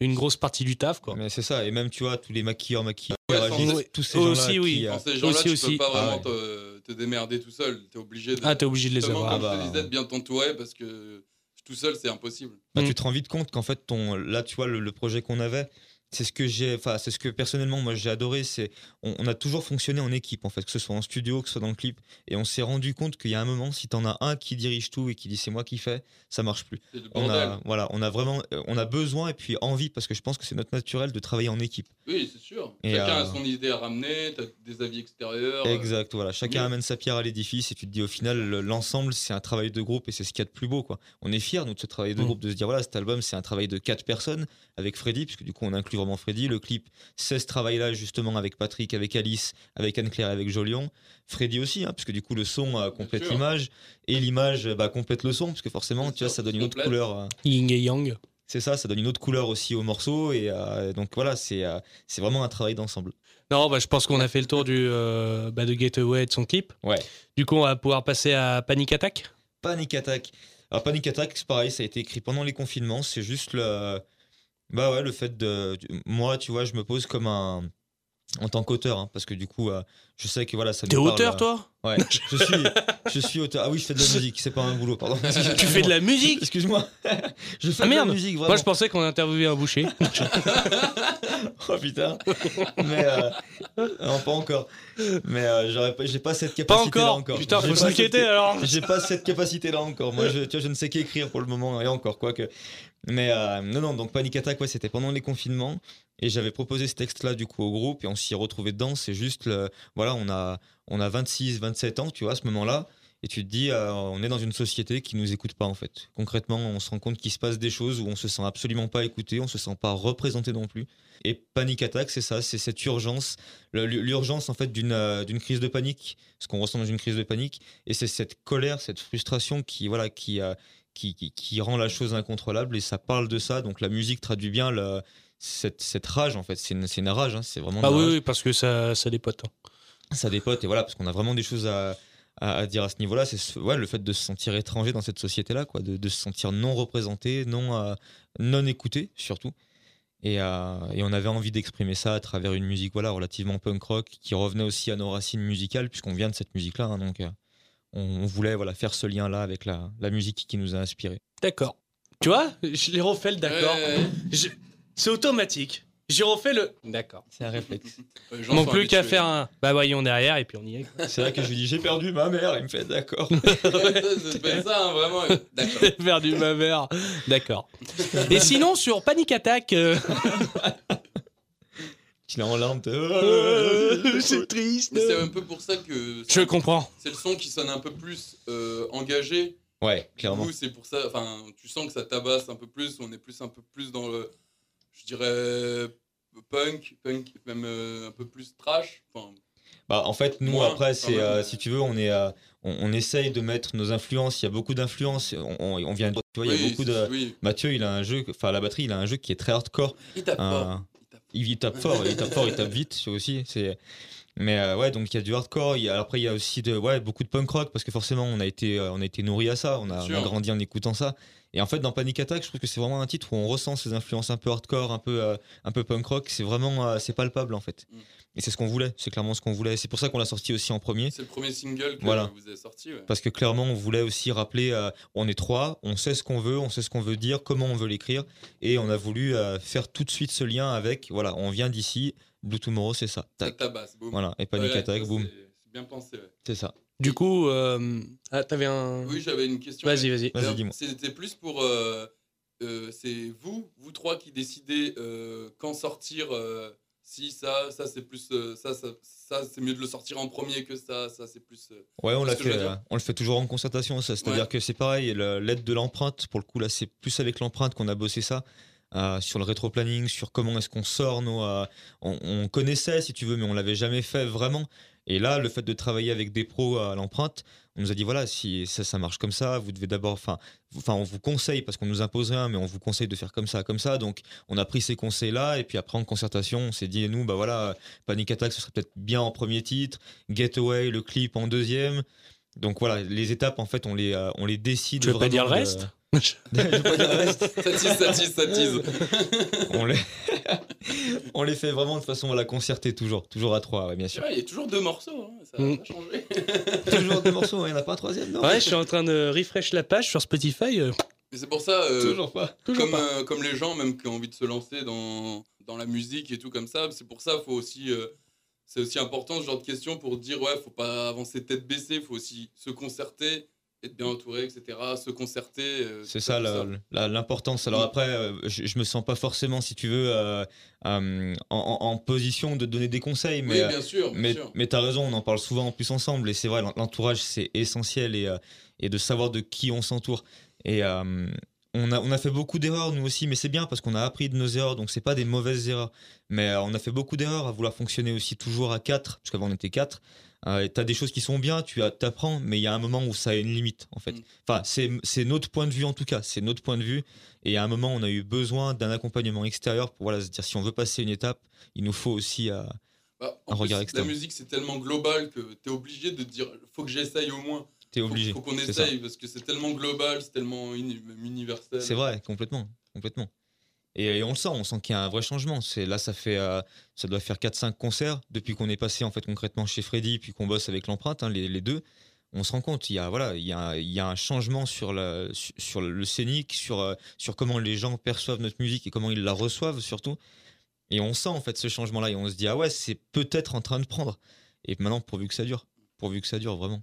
une grosse partie du taf. Quoi. Mais c'est ça. Et même tu vois tous les maquilleurs, maquilleurs, Ouais, tous ces Aussi, gens-là oui. qui, euh, ces Aussi, tu aussi. peux pas Ah vraiment ouais. te, te démerder tout seul. T'es obligé de. Ah, t'es obligé de les avoir. comme Ah je te bah. disais, de bien t'entourer parce que tout seul, c'est impossible. bah, Mm. tu te rends vite compte qu'en fait ton là tu vois le, le projet qu'on avait c'est ce que j'ai enfin c'est ce que personnellement moi j'ai adoré c'est on, on a toujours fonctionné en équipe en fait que ce soit en studio que ce soit dans le clip et on s'est rendu compte qu'il y a un moment si t'en as un qui dirige tout et qui dit c'est moi qui fais ça marche plus on a voilà on a vraiment euh, on a besoin et puis envie parce que je pense que c'est notre naturel de travailler en équipe Oui, c'est sûr. Et, Chacun euh, a son idée à ramener, t'as des avis extérieurs. euh, Exact, voilà. Chacun mieux. amène sa pierre à l'édifice et tu te dis au final, le- l'ensemble, c'est un travail de groupe et c'est ce qu'il y a de plus beau. Quoi. On est fiers, nous, de ce travail de Mm. groupe, de se dire voilà, cet album, c'est un travail de quatre personnes avec Freddy, puisque du coup, on inclut vraiment Freddy. Le clip, c'est ce travail-là, justement, avec Patrick, avec Alice, avec Anne-Claire et avec Jolion. Freddy aussi, hein, puisque du coup, le son euh, complète l'image et l'image bah, complète le son, parce que forcément, tu vois, ça donne une autre couleur. euh, Yin et Yang. c'est ça, ça donne une autre couleur aussi au morceau. Et euh, donc voilà, c'est euh, c'est vraiment un travail d'ensemble. Non, bah, je pense qu'on a fait le tour du, euh, bah, de Getaway et de son clip. Ouais. Du coup, on va pouvoir passer à Panic Attack. Panic Attack. Alors Panic Attack, c'est pareil, ça a été écrit pendant les confinements. C'est juste le, bah ouais, le fait de, moi, tu vois, je me pose comme un, en tant qu'auteur, hein, parce que du coup, euh, je sais que voilà, ça. T'es auteur, euh, toi? Ouais. Je suis, je suis auteur. Ah oui, je fais de la musique. C'est pas un boulot, pardon. Tu fais de la musique? Excuse-moi. Je fais Ah, de merde. la musique. Moi, Vraiment. je pensais qu'on interviewait un boucher. Oh putain. Mais euh, non, pas encore. Mais euh, j'ai pas cette Pas capacité là encore. encore. Putain, faut cette- s'inquiéter alors. J'ai pas cette capacité-là encore. Moi, je, tu vois, je ne sais qu'écrire pour le moment et encore quoi que. Mais euh, non, non. Donc Panic Attack, ouais, c'était pendant les confinements et j'avais proposé ce texte-là du coup au groupe et on s'y retrouvé dedans. C'est juste, voilà, on a, on a 26, 27 ans, tu vois, à ce moment-là. Et tu te dis, euh, on est dans une société qui nous écoute pas en fait. Concrètement, on se rend compte qu'il se passe des choses où on se sent absolument pas écouté, on se sent pas représenté non plus. Et Panic Attack, c'est ça, c'est cette urgence, l'urgence en fait d'une euh, d'une crise de panique, ce qu'on ressent dans une crise de panique, et c'est cette colère, cette frustration qui voilà qui, qui, qui qui rend la chose incontrôlable. Et ça parle de ça, donc la musique traduit bien cette, cette rage en fait. C'est une, rage, hein, c'est vraiment. Ah oui, parce que ça, ça dépote. hein. ça dépote et voilà parce qu'on a vraiment des choses à, à, à dire à ce niveau-là c'est ce- ouais, le fait de se sentir étranger dans cette société là quoi de, de se sentir non représenté non euh, non écouté surtout et, euh, et on avait envie d'exprimer ça à travers une musique voilà relativement punk rock qui revenait aussi à nos racines musicales puisqu'on vient de cette musique là donc euh, on, voulait voilà faire ce lien là avec la, la musique qui nous a inspiré D'accord. Tu vois, je l'ai refait le d'accord. Je- C'est automatique. J'ai refait le. D'accord. c'est un réflexe les sont plus qu'à faire un. Bah voyons derrière et puis on y est. c'est là que je lui dis j'ai perdu ma mère il me fait d'accord c'est pas ça, hein, vraiment. D'accord. Faire du ma mère. D'accord. Et sinon, sur Panic Attack. euh, il est en larmes c'est triste. Mais c'est un peu pour ça que Je comprends. c'est le son qui sonne un peu plus euh, engagé. ouais Du clairement coup, c'est pour ça. Enfin, tu sens que ça tabasse un peu plus. On est plus un peu plus dans le, je dirais punk, punk, même euh, un peu plus trash. Enfin, Bah, en fait, nous, après, c'est, euh, si tu veux, on, est, euh, on, on essaye de mettre nos influences. Il y a beaucoup d'influences. On, on- on vient de. Tu vois, il y a beaucoup de. Oui, Mathieu, il a un jeu. Enfin, la batterie, il a un jeu qui est très hardcore. il tape Euh, fort. Il tape. Fort, il tape fort, il tape vite ça aussi. C'est. Mais euh, ouais, donc il y a du hardcore. Il y a, après, il y a aussi de, ouais, beaucoup de punk rock parce que forcément, on a été, euh, on a été nourri à ça. On a, on grandi en écoutant ça. Et en fait, dans Panic Attack, je trouve que c'est vraiment un titre où on ressent ces influences un peu hardcore, un peu, euh, un peu punk rock. C'est vraiment, c'est palpable en fait. Et c'est ce qu'on voulait. C'est clairement ce qu'on voulait. C'est pour ça qu'on l'a sorti aussi en premier. C'est le premier single que Voilà. vous avez sorti. Ouais. Parce que clairement, on voulait aussi rappeler, euh, on est trois, on sait ce qu'on veut, on sait ce qu'on veut dire, comment on veut l'écrire, et on a voulu euh, faire tout de suite ce lien avec, voilà, on vient d'ici, Blue Tomorrow, c'est ça. Tac. tabasse, boum. Voilà, et Panic Ouais, Attack, ça, boum, c'est- bien pensé. ouais. c'est ça. Du coup, euh... ah, t'avais un. Oui, j'avais une question. Vas-y, vas-y. Dis-moi. C'était plus pour. euh, euh, c'est vous, vous trois qui décidez euh, quand sortir. Si ça, ça c'est plus. euh, ça, ça, ça, c'est mieux de le sortir en premier que ça. Ça, c'est plus. euh, Ouais, on l'a fait. euh, on le fait toujours en concertation, ça. C'est-à-dire Ouais. que c'est pareil, l'aide de l'empreinte, pour le coup, là, c'est plus avec l'empreinte qu'on a bossé ça. euh, sur le rétro-planning, sur comment est-ce qu'on sort nos. euh, on, on connaissait, si tu veux, mais on l'avait jamais fait vraiment. Et là, le fait de travailler avec des pros à l'empreinte, on nous a dit voilà, si ça, ça marche comme ça, vous devez d'abord. Enfin, enfin, on vous conseille, parce qu'on nous impose rien, mais on vous conseille de faire comme ça, comme ça. Donc, on a pris ces conseils-là, et puis après, en concertation, on s'est dit, nous, bah voilà, Panic Attack, ce serait peut-être bien en premier titre, Getaway, le clip en deuxième. Donc voilà, les étapes, en fait, on les, euh, on les décide. Tu veux pas dire le vraiment de- reste Je veux pas dire le reste. Ça tease, ça tease, ça tease. On les... on les fait vraiment de façon à la concerter toujours, toujours à trois, ouais, bien sûr. il y a toujours deux morceaux. hein, Ça Mm. pas changé. toujours deux morceaux, il n'y en a pas un troisième, non Ouais, je suis en train de refresh la page sur Spotify. euh, Mais c'est pour ça. euh, Toujours pas. toujours comme, pas. euh, comme les gens même qui ont envie de se lancer dans, dans la musique et tout comme ça, c'est pour ça faut aussi euh, c'est aussi important ce genre de questions pour dire ouais faut pas avancer tête baissée, faut aussi se concerter, être bien entouré, etc. Se concerter. euh, C'est ça l'importance. Alors après, euh, je, je me sens pas forcément, si tu veux, euh, en, position de donner des conseils, mais oui, bien sûr, bien Mais, sûr. mais tu as raison, on en parle souvent en plus ensemble. Et c'est vrai, l'en- l'entourage, c'est essentiel et, et de savoir de qui on s'entoure. Et on, a, on a fait beaucoup d'erreurs, nous aussi, mais c'est bien parce qu'on a appris de nos erreurs. Donc, c'est pas des mauvaises erreurs. Mais on a fait beaucoup d'erreurs à vouloir fonctionner aussi toujours à 4, parce qu'avant on était 4. Euh, tu as des choses qui sont bien, tu apprends, mais il y a un moment où ça a une limite, en fait. Mm. Enfin, c'est notre point de vue, en tout cas. C'est notre point de vue. Et à un moment, on a eu besoin d'un accompagnement extérieur pour voilà, se dire si on veut passer une étape, il nous faut aussi. euh, Bah, un plus, regard la externe. musique c'est tellement global que tu es obligé de te dire faut que j'essaye au moins. T'es Faut- obligé. Faut, qu'on ça. essaye parce que c'est tellement global, c'est tellement uni- universel. C'est vrai, complètement, complètement. Et, on le sent, on sent qu'il y a un vrai changement. C'est là, ça fait, euh, ça doit faire 4-5 concerts depuis qu'on est passé en fait concrètement chez Freddy, puis qu'on bosse avec l'empreinte, hein, les, les deux. On se rend compte, il y a voilà, il y a, il y a un changement sur la, sur, sur le scénique, sur euh, sur comment les gens perçoivent notre musique et comment ils la reçoivent surtout. Et on sent en fait ce changement-là et on se dit ah ouais, c'est peut-être en train de prendre. Et maintenant, pourvu que ça dure, pourvu que ça dure vraiment.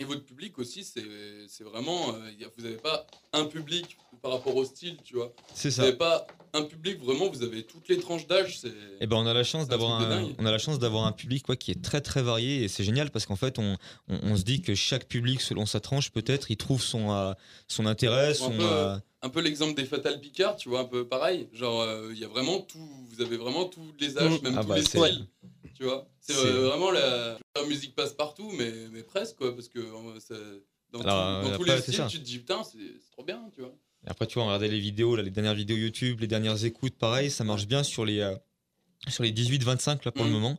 Et votre public aussi, c'est vraiment. euh, vous n'avez pas un public par rapport au style, tu vois. C'est Vous ça. n'avez pas un public, vraiment, vous avez toutes les tranches d'âge. Eh ben on a la chance un d'avoir un, dingue. on a la chance d'avoir un public quoi, qui est très très varié et c'est génial parce qu'en fait on, on, on se dit que chaque public selon sa tranche peut-être il trouve son euh, son intérêt son peu, euh, Un peu l'exemple des Fatal Picard, tu vois, un peu pareil. Genre, euh, il y a vraiment tout. Vous avez vraiment tous les âges, Mm. même Ah tous bah, les styles. Tu vois, c'est euh, vraiment la... la musique passe partout, mais, mais presque, quoi, parce que dans, Alors, tout- dans euh, tous les styles, ça. tu te dis, putain, c'est trop bien, tu vois. et après tu vois on regardait les vidéos là, les dernières vidéos YouTube les dernières écoutes pareil ça marche bien sur les euh, sur les 18-25 là pour le Mhm. moment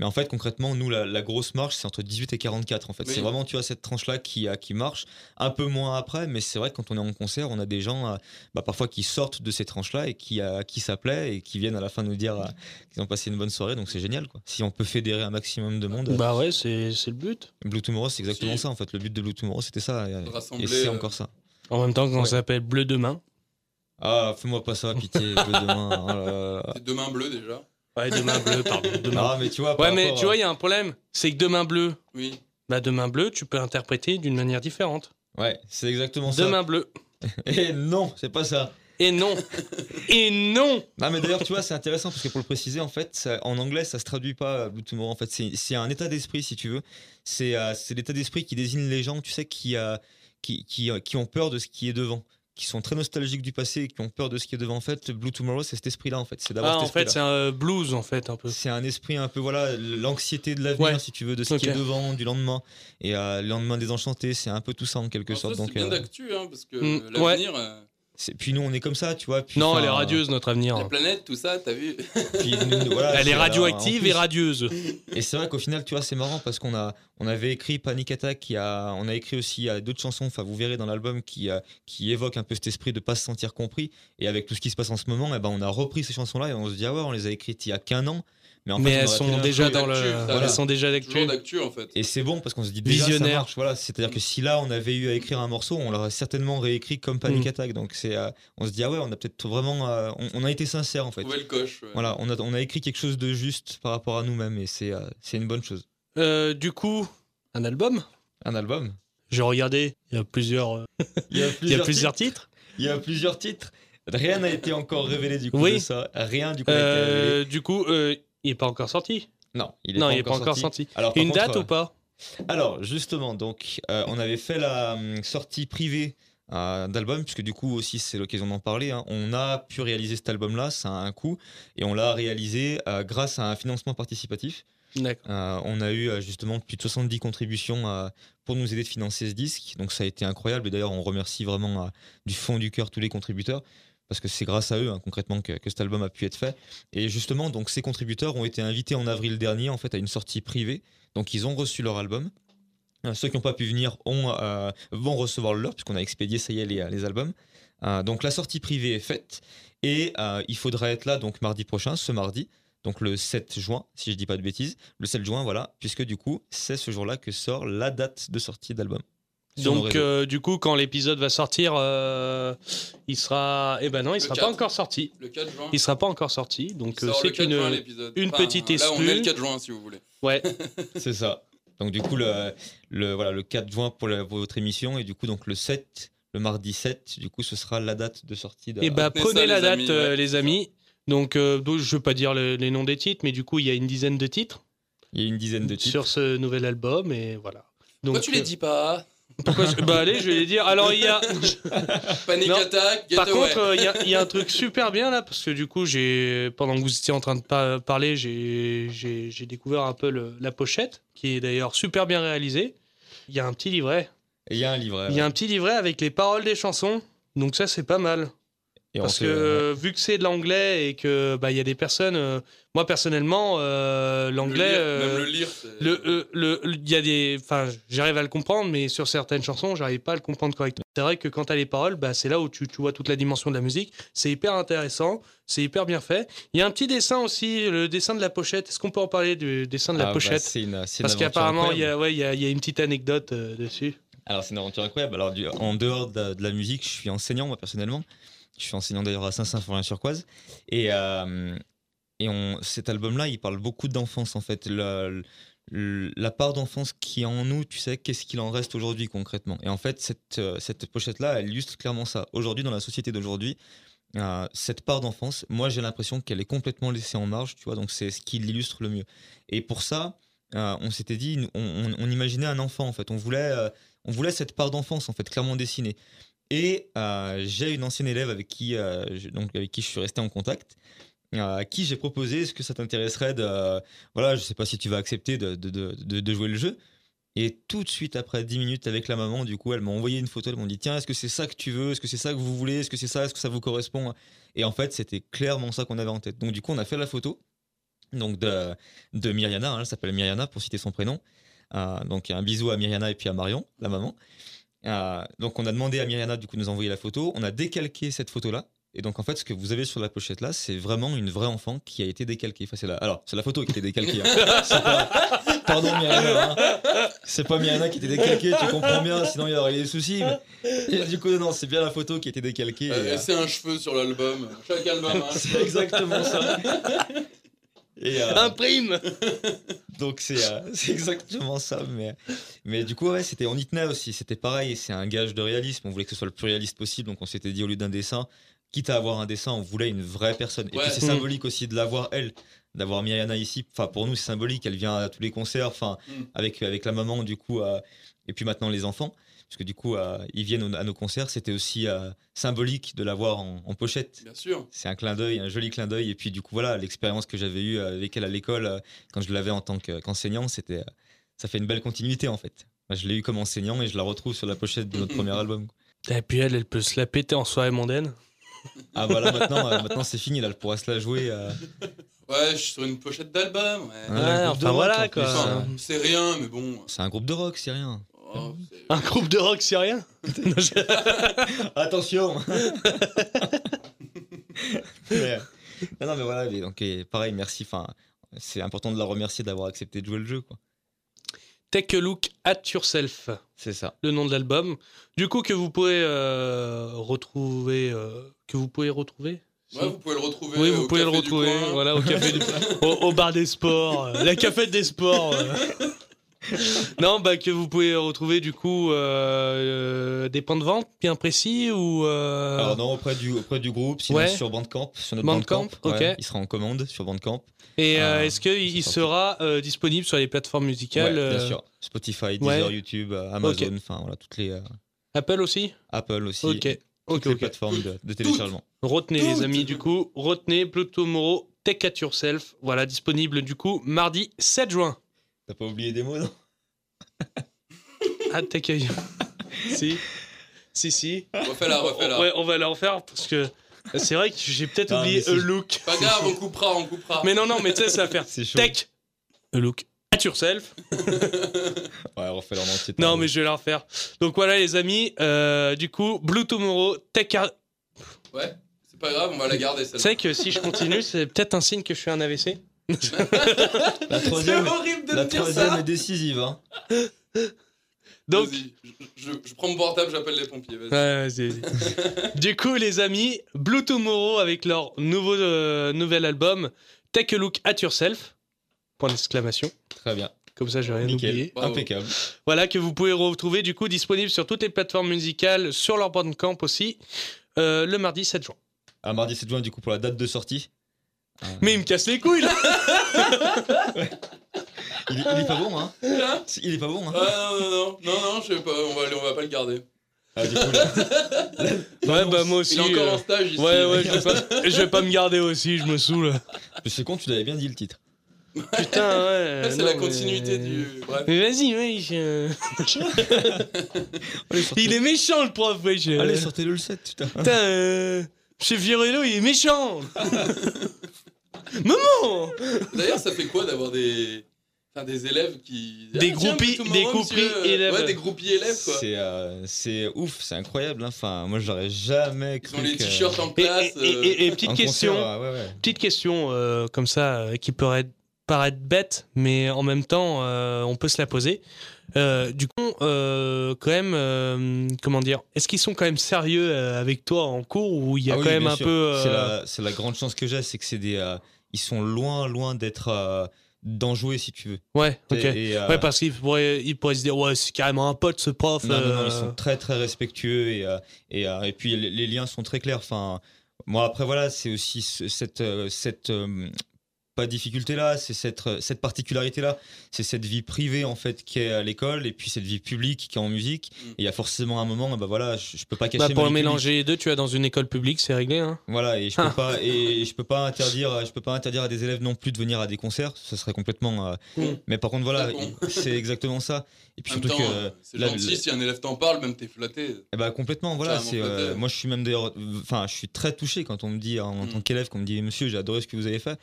mais en fait concrètement nous la, la grosse marche c'est entre 18 et 44 en fait Oui. c'est vraiment tu vois cette tranche là qui euh, qui marche un peu moins après mais c'est vrai que quand on est en concert on a des gens euh, bah, parfois qui sortent de ces tranches là et qui euh, qui ça plaît et qui viennent à la fin nous dire euh, qu'ils ont passé une bonne soirée donc c'est génial quoi si on peut fédérer un maximum de monde euh, Bah ouais, c'est le but. Blue Tomorrow c'est exactement Si. ça en fait le but de Blue Tomorrow c'était ça et, De rassembler, et c'est euh, encore ça En même temps, quand Ouais. ça s'appelle Bleu demain. ah fais-moi pas ça pitié bleu demain oh là là Demain Bleu déjà. Ouais, demain bleu, pardon. Demain. Ah, mais tu vois, Ouais, mais tu vois, il y a un problème. C'est que demain bleu, Oui. bah demain bleu, tu peux interpréter d'une manière différente. Ouais, c'est exactement ça. Demain bleu. Et non, c'est pas ça. Et non. Et non. Non, mais d'ailleurs, tu vois, c'est intéressant parce que pour le préciser, en fait, ça- en anglais, ça se traduit pas Blue Tomorrow. En fait, c'est c'est un état d'esprit, si tu veux. C'est euh, c'est l'état d'esprit qui désigne les gens, tu sais, qui, euh, qui, qui, euh, qui ont peur de ce qui est devant, qui sont très nostalgiques du passé et qui ont peur de ce qui est devant. En fait, Blue Tomorrow, c'est cet esprit-là, en fait. C'est d'avoir Ah, cet en fait, c'est un blues, en fait, un peu. C'est un esprit un peu, voilà, l'anxiété de l'avenir, Ouais. si tu veux, de ce qui est devant, du lendemain. Et euh, le lendemain désenchanté, c'est un peu tout ça en quelque Alors sorte. ça, Donc, c'est bien euh, d'actu, hein, parce que Mm, l'avenir. euh, puis nous, on est comme ça, tu vois. puis, Non, elle est radieuse, notre avenir. La planète, tout ça, t'as vu puis nous, voilà, Elle est radioactive et radieuse. Et c'est vrai qu'au final, tu vois, c'est marrant parce qu'on a, on avait écrit Panic Attack, qui a, on a écrit aussi d'autres chansons, enfin, vous verrez dans l'album, qui, euh, qui évoquent un peu cet esprit de pas se sentir compris. Et avec tout ce qui se passe en ce moment, eh ben, on a repris ces chansons-là et on se dit, ah ouais, on les a écrites il y a qu'un an. Mais, en Mais fait, elles sont déjà dans le. ça, Elles sont déjà d'actu. En fait. Et c'est bon parce qu'on se dit déjà ça Visionnaire. marche, voilà. C'est-à-dire que si là on avait eu à écrire un morceau, on l'aurait certainement réécrit comme Panic Mm. Attack. Donc c'est, euh, on se dit ah ouais, on a peut-être vraiment, euh, on, on a été sincère en fait. Le coche. ouais. Voilà, on a, on a écrit quelque chose de juste par rapport à nous-mêmes et c'est, euh, c'est une bonne chose. Euh, du coup, un album? Un album? J'ai regardé, il y a plusieurs, Il y a il y a plusieurs titres. Il y a plusieurs titres. Rien n'a été encore révélé du coup Oui. de ça. Rien du coup. Euh, du coup, euh, il est pas encore sorti. Non, il est non, pas encore pas encore sorti. Alors, Une contre, date euh, ou pas? Alors, justement, donc, euh, on avait fait la hum, sortie privée euh, d'album, puisque du coup aussi c'est l'occasion d'en parler. hein. On a pu réaliser cet album-là, ça a un coût, et on l'a réalisé euh, grâce à un financement participatif. Euh, on a eu euh, justement plus de 70 contributions euh, pour nous aider de financer ce disque, donc ça a été incroyable. Et d'ailleurs, on remercie vraiment euh, du fond du cœur tous les contributeurs. Parce que c'est grâce à eux, hein, concrètement, que, cet album a pu être fait. Et justement, donc, ces contributeurs ont été invités en avril dernier, en fait, à une sortie privée. Donc, ils ont reçu leur album. Euh, Ceux qui n'ont pas pu venir euh, vont recevoir le leur, puisqu'on a expédié, ça y est, les, les albums. Euh, donc la sortie privée est faite et euh, il faudra être là donc mardi prochain, ce mardi, donc le 7 juin, si je dis pas de bêtises. Le 7 juin, voilà, puisque du coup, c'est ce jour-là que sort la date de sortie d'album. Donc, euh, du coup, quand l'épisode va sortir, euh, il sera. Eh ben non, il Le sera 4. pas encore sorti. Le 4 juin. Il sera pas encore sorti. Donc, euh, c'est 4 une. juin, une petite Là, on est le exclue. 4 juin si vous voulez. Ouais. C'est ça. Donc du coup, le, le, voilà, le 4 juin pour, la- pour votre émission et du coup, donc le 7, le mardi 7, du coup, ce sera la date de sortie de... Bah, Retenez prenez ça, la les date, amis, euh, ouais. les amis. Donc, euh, je vais pas dire le- les noms des titres, mais du coup, il y a une dizaine de titres Il y a une dizaine de titres. sur ce nouvel album et voilà. Donc, Pourquoi tu les dis pas? Pourquoi je- Bah allez, je vais les dire. Alors il y a. Panic Non. Attack, Par Getaway. contre, euh, il y, a- il y a un truc super bien là, parce que du coup, j'ai pendant que vous étiez en train de pa- parler, j'ai j'ai- j'ai découvert un peu le- la pochette, qui est d'ailleurs super bien réalisée. Il y a un petit livret. Et il y a un livret. Il y a un petit livret avec les paroles des chansons. Donc ça, c'est pas mal. Et Parce que euh, vu que c'est de l'anglais et que bah il y a des personnes, euh, moi personnellement, euh, Le l'anglais, lire, euh, Même le euh, il y a des, enfin, j'arrive à le comprendre, mais sur certaines chansons, j'arrive pas à le comprendre correctement. C'est vrai que quand t'as les paroles, bah, c'est là où tu, tu vois toute la dimension de la musique. C'est hyper intéressant, c'est hyper bien fait. Il y a un petit dessin aussi, le dessin de la pochette. Est-ce qu'on peut en parler du dessin de la Ah, bah, pochette? une, Parce qu'apparemment, il y, a, ouais, il, y a, il y a une petite anecdote euh, dessus. Alors, c'est une aventure incroyable. Alors, du- en dehors de, de la musique, je suis enseignant, moi, personnellement. Je suis enseignant d'ailleurs à Saint-Symphorien-sur-Coise. Et, euh, et on, cet album-là, il parle beaucoup d'enfance, en fait. Le- le- la part d'enfance qui est en nous, tu sais, qu'est-ce qu'il en reste aujourd'hui concrètement Et en fait, cette, euh, cette pochette-là, elle illustre clairement ça. Aujourd'hui, dans la société d'aujourd'hui, euh, cette part d'enfance, moi, j'ai l'impression qu'elle est complètement laissée en marge, tu vois, donc c'est ce qui l'illustre le mieux. Et pour ça, on s'était dit, on, imaginait un enfant, en fait. On voulait, on voulait cette part d'enfance, en fait, clairement dessinée. Et euh, j'ai une ancienne élève avec qui, euh, je, donc, avec qui je suis resté en contact, euh, à qui j'ai proposé est-ce que ça t'intéresserait de. Voilà, je sais pas si tu vas accepter de, jouer le jeu. Et tout de suite, après 10 minutes avec la maman, du coup, elle m'a envoyé une photo. Elle m'a dit Tiens, est-ce que c'est ça que tu veux? Est-ce que c'est ça que vous voulez? Est-ce que c'est ça? Est-ce que ça vous correspond? Et en fait, c'était clairement ça qu'on avait en tête. Donc, du coup, on a fait la photo donc de, de Myriana. hein, elle s'appelle Myriana pour citer son prénom. Donc, un bisou à Myriana et puis à Marion, la maman. Euh, donc, on a demandé à Myriana du coup de nous envoyer la photo. On a décalqué cette photo-là. Et donc, en fait, ce que vous avez sur la pochette là, c'est vraiment une vraie enfant qui a été décalquée. Enfin, c'est la... Alors, c'est la photo qui a été décalquée. hein. Pas- Pardon, Myriana. hein. C'est pas Myriana qui a été décalquée, tu comprends bien, sinon il y aurait des soucis. mais- Et du coup, non, c'est bien la photo qui a été décalquée. et, Euh, euh, C'est un cheveu sur l'album. Chaque album. hein. c'est exactement ça. Et, euh, Imprime donc c'est euh, c'est exactement ça. Mais, mais du coup, ouais, c'était, on y tenait aussi. C'était pareil, c'est un gage de réalisme. On voulait que ce soit le plus réaliste possible. Donc on s'était dit, au lieu d'un dessin, quitte à avoir un dessin, on voulait une vraie personne. Et puis c'est Mm. symbolique aussi de l'avoir, elle, d'avoir Myriana ici. Enfin, pour nous, c'est symbolique. Elle vient à tous les concerts, enfin, Mm. avec, avec la maman, du coup, euh, et puis maintenant les enfants. Parce que du coup, euh, ils viennent à nos concerts. C'était aussi euh, symbolique de l'avoir en, en pochette. Bien sûr. C'est un clin d'œil, un joli clin d'œil. Et puis, du coup, voilà, l'expérience que j'avais eue avec elle à l'école, euh, quand je l'avais en tant que- qu'enseignant, c'était, euh, ça fait une belle continuité, en fait. Moi, je l'ai eu comme enseignant et je la retrouve sur la pochette de notre premier album. Et puis elle, elle peut se la péter en soirée mondaine. Ah voilà, maintenant, euh, maintenant c'est fini, là, elle pourra se la jouer. euh, Ouais, je suis sur une pochette d'album. Ouais. de enfin, rock, voilà, quoi. euh, Enfin, c'est rien, mais bon. C'est un groupe de rock, c'est rien. Oh, Un groupe de rock syrien Attention mais, euh, non, non, mais voilà, mais donc, pareil, merci. Enfin, c'est important de la remercier d'avoir accepté de jouer le jeu, quoi. Take a look at yourself, C'est ça. le nom de l'album. Du coup, que vous pouvez euh, retrouver. euh, que vous pouvez retrouver? Ouais, vous pouvez le retrouver. Oui, au vous pouvez le du retrouver coin. voilà, au, café du- au, au bar des sports, euh, la cafette des sports. non, bah, que vous pouvez retrouver du coup euh, euh, des points de vente bien précis ou. euh, Alors non, auprès du, auprès du groupe, sinon Ouais. sur Bandcamp, sur notre Bandcamp, Bandcamp. ouais, il sera en commande sur Bandcamp. Et euh, est-ce qu'il il sera euh, disponible sur les plateformes musicales Ouais, bien euh, sûr. Spotify, ouais. Deezer, YouTube, Amazon, enfin voilà, toutes les euh, Apple aussi? Apple aussi, Ok. toutes Ok, les plateformes de, de téléchargement. Retenez les amis du coup, retenez Blue Tomorrow, Take at Yourself, voilà, disponible du coup mardi 7 juin. T'as pas oublié des mots, non? Ah, a... si, si, si. Refais-la, refais-la. Ouais, on va la refaire parce que c'est vrai que j'ai peut-être Non, oublié mais look. Pas grave, on coupera, on coupera. Mais non, non, mais tu sais, ça va faire C'est chaud. Take a look at yourself. Ouais, refais-le en entier. Non, mais je vais la refaire. Donc voilà, les amis, euh, du coup, Blue Tomorrow, Take a... Ouais, c'est pas grave, on va la garder Tu celle-là. sais que si je continue, c'est peut-être un signe que je fais un AVC. La C'est troisième, horrible de la dire troisième ça. est décisive. Hein. Donc, Vas-y, je, je- je prends mon portable, j'appelle les pompiers. Vas-y. Ouais, vas-y, vas-y. du coup, les amis, Blue Tomorrow avec leur nouveau, euh, nouvel album, Take a Look at Yourself. Point d'exclamation. Très bien. Comme ça, je vais rien Nickel. oublier. Bravo. Impeccable. Voilà, que vous pouvez retrouver du coup disponible sur toutes les plateformes musicales, sur leur bandcamp aussi, euh, le mardi 7 juin. À mardi 7 juin, du coup, pour la date de sortie. Euh, Mais il me casse les couilles là il, est, il est pas bon, hein Il est pas bon, hein Ah non, non, non, non, non, je sais pas, on va, on va pas le garder. Ah, du coup, là, Ouais, bah moi aussi. Il est encore euh, en stage ici. Ouais, ouais, je vais, pas, je vais pas me garder aussi, je me saoule. c'est con, tu l'avais bien dit le titre. Putain, ouais. c'est non, la mais- continuité du. Bref. Mais vas-y, ouais. je- Allez, sortez, Il est méchant le prof, ouais. je- Allez, sortez-le le 7, putain. Putain, euh, chez Fiorello, il est méchant. Maman D'ailleurs, ça fait quoi d'avoir des. Enfin, des élèves qui. Des Ah, groupies- des groupies monsieur, élèves. Ouais, des groupies élèves, quoi. C'est euh, c'est ouf, c'est incroyable. hein. Enfin, moi, j'aurais jamais Ils cru. ont les que- t-shirts en et, classe. et- et- et petite question, concert, euh, ouais, ouais. petite question euh, comme ça, euh, qui pourrait être- paraître bête, mais en même temps, euh, on peut se la poser. Euh, du coup, euh, quand même, euh, comment dire, est-ce qu'ils sont quand même sérieux euh, avec toi en cours ou il y a Ah oui, quand même un sûr. peu. euh, C'est la, c'est la grande chance que j'ai, c'est que c'est des. Euh, ils sont loin, loin d'être. euh, d'en jouer si tu veux. Ouais, ok. Et, euh, Ouais, parce qu'ils pourraient, ils pourraient se dire, ouais, c'est carrément un pote ce prof. Non, non, non, euh, ils sont très très respectueux et, euh, et, euh, et puis les, les liens sont très clairs. Enfin, moi après voilà, c'est aussi ce- cette, euh, cette pas difficulté là, c'est cette, euh, cette particularité là, c'est cette vie privée en fait qui est à l'école et puis cette vie publique qui est en musique. Mm. Et il y a forcément un moment, bah voilà, je, je peux pas cacher Bah, pour ma vie publique. mélanger les deux, tu vas dans une école publique, c'est réglé. Hein. Voilà, et je peux pas et je peux pas interdire, je peux pas interdire à des élèves non plus de venir à des concerts, ce serait complètement. euh, Mm. Mais par contre voilà, c'est exactement ça. Et puis En surtout temps, que euh, c'est là, gentil si un élève t'en parle, même t'es flatté. Eh bah complètement, voilà. C'est, euh, moi, je suis même d'ailleurs, enfin, je suis très touché quand on me dit en, en Mm. tant qu'élève, qu'on me dit Monsieur, j'ai adoré ce que vous avez fait,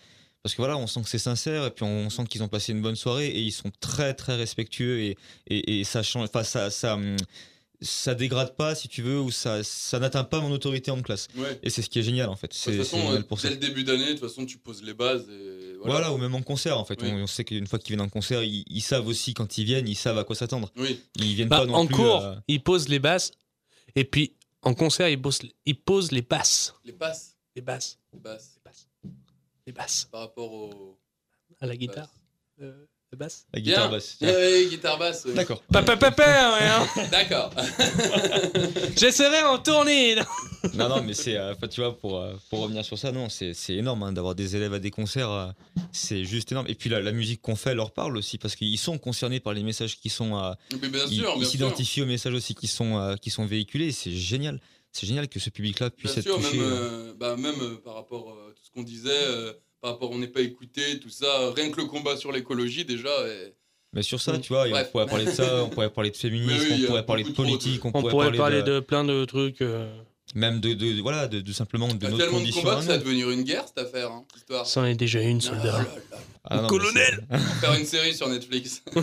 parce que voilà, on sent que c'est sincère et puis on sent qu'ils ont passé une bonne soirée et ils sont très très respectueux et et, et ça change, enfin ça ça hum, ça dégrade pas si tu veux ou ça ça n'atteint pas mon autorité en classe Ouais. et c'est ce qui est génial en fait. De C'est toute c'est façon, génial euh, pour ça. dès le début d'année, de toute façon, tu poses les bases et Voilà. voilà. ou même en concert en fait. Oui. On, on sait qu'une fois qu'ils viennent en concert, ils, ils savent aussi quand ils viennent, ils savent à quoi s'attendre. Oui, Ils viennent Bah, pas non en plus. cours, euh, ils posent les basses, et puis en concert, ils posent, ils posent les basses. les passes, Les basses. les basses, Les basses. Les basses. par rapport au. À la guitare. Euh, la basse. la guitare Bien. basse. Ouais, guitare basse. D'accord. Papa, papa, ouais, hein. D'accord. J'essaierai en tournée. Non, non, mais c'est. euh, enfin, tu vois, pour, euh, pour revenir sur ça, non, c'est c'est énorme hein, d'avoir des élèves à des concerts. euh, c'est juste énorme. Et puis la, la musique qu'on fait leur parle aussi, parce qu'ils sont concernés par les messages qui sont. euh, Mais bien ils sûr, ils bien sûr. s'identifient aux messages aussi qui sont, euh, qui sont véhiculés. C'est génial. C'est génial que ce public-là puisse Bien être sûr, touché. même, euh. euh, bah, même euh, par rapport à tout ce qu'on disait, euh, par rapport on n'est pas écouté, tout ça, rien que le combat sur l'écologie déjà Mais sur ça, Mm. tu vois, Bref. on pourrait parler de ça, on pourrait parler de féminisme, oui, on a pourrait parler de politique, on, On pourrait, parler de, de plein de trucs. euh, même de, de- voilà, de, de simplement de notre de condition. que ça va devenir une guerre cette affaire, hein, cette histoire. Ça en est déjà une, Ah soldat. là là. Ah non, Colonel faire une série sur Netflix.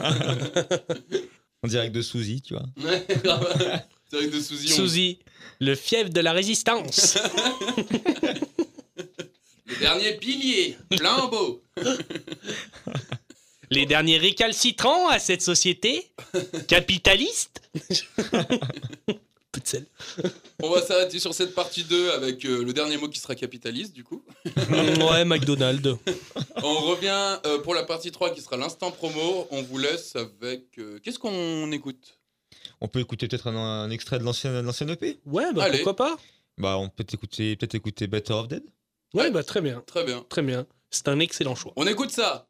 En direct de Souzy, tu vois. Ouais, grave. De Suzy, le fief de la résistance. Le dernier pilier, plein beau. Les derniers récalcitrants à cette société capitaliste. Sel. On va s'arrêter sur cette partie 2 avec euh, le dernier mot qui sera capitaliste du coup. Mm, ouais, McDonald's. On revient euh, pour la partie 3 qui sera l'instant promo. On vous laisse avec... euh, Qu'est-ce qu'on écoute? On peut écouter peut-être un, un extrait de l'ancienne EP Ouais, bah Allez. pourquoi pas Bah, on peut écouter peut-être écouter Better of Dead. Ouais, Ouais. bah très bien, Très bien. très bien. C'est un excellent choix. On écoute ça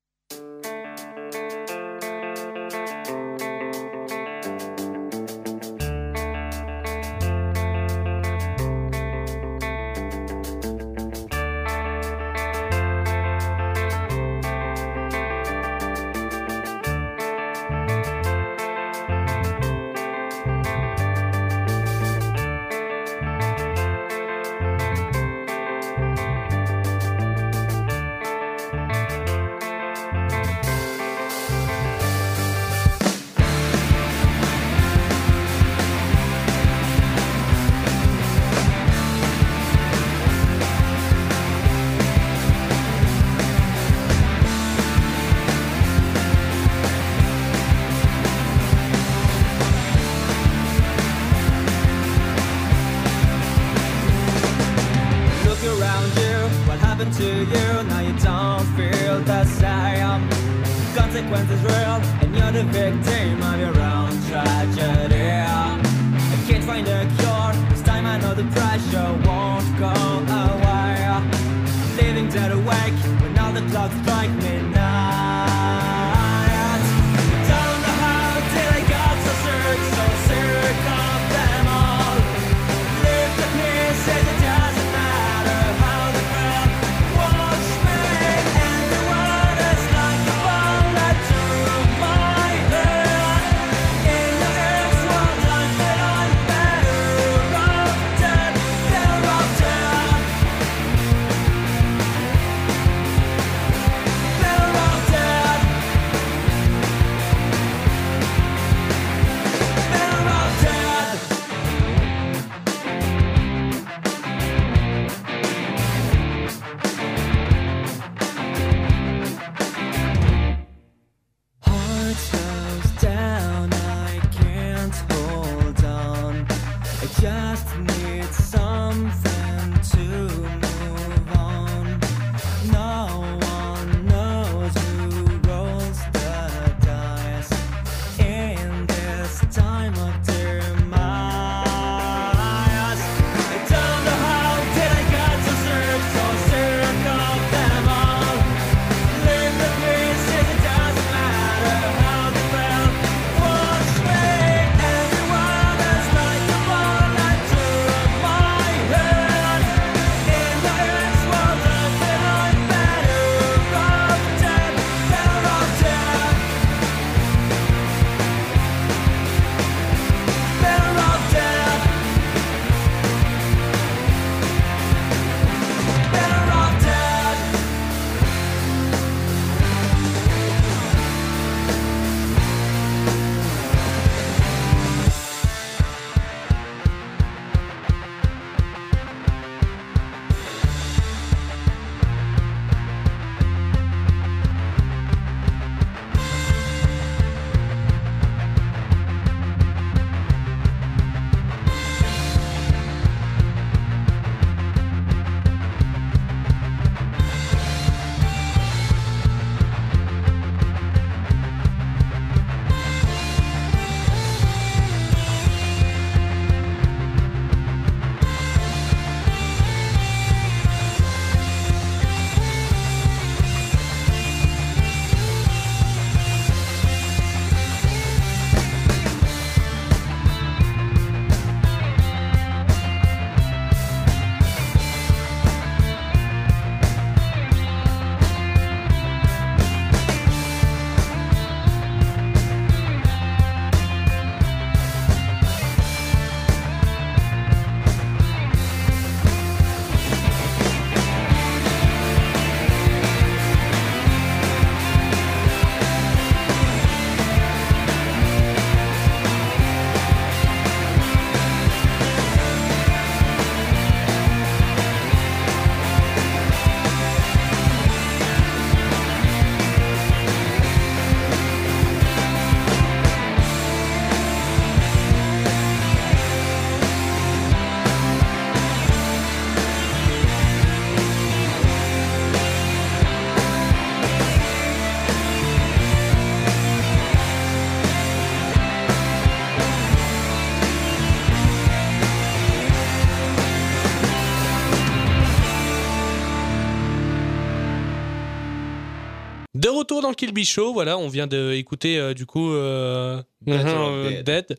retour dans le Kill Bill Show, voilà, on vient d'écouter euh, du coup euh, Better euh, Dead. Dead.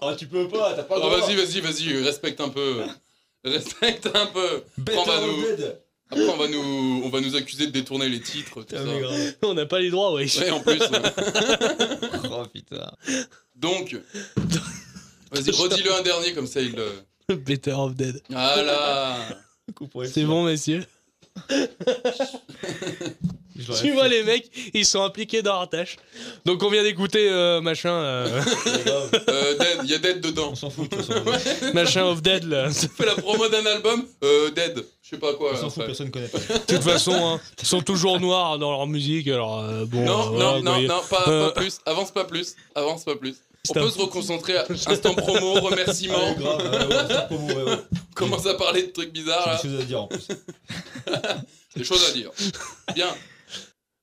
Oh, tu peux pas, t'as pas Oh, vas-y, vas-y, vas-y, respecte un peu. Respecte un peu. Better on va nous- Dead. Après, on va nous, on va nous accuser de détourner les titres, tout ça. On n'a pas les droits, ouais. Ouais, en plus. ouais. Oh putain. Donc, vas-y, redis-le un dernier, comme ça il. Better of Dead. Voilà. Coup pour être C'est bon, messieurs. Tu vois, les mecs, ils sont impliqués dans tâche. Donc, on vient d'écouter euh, machin, euh. Euh, Dead, il y a Dead dedans. On s'en fout de toute façon. machin of Dead, là. On fait la promo d'un album, euh, Dead. Je sais pas quoi. On s'en fout, personne connaît. De toute façon, hein, ils sont toujours noirs dans leur musique, alors euh, bon. Non, euh, voilà, non, non, quoi, non, pas, pas plus. Avance pas plus. Avance pas plus. On peut se reconcentrer à instant promo, remerciements. Ah, grave, ouais, ouais, ouais, ouais. Commence à parler de trucs bizarres là. Des choses à dire en plus. Des choses à dire. Bien.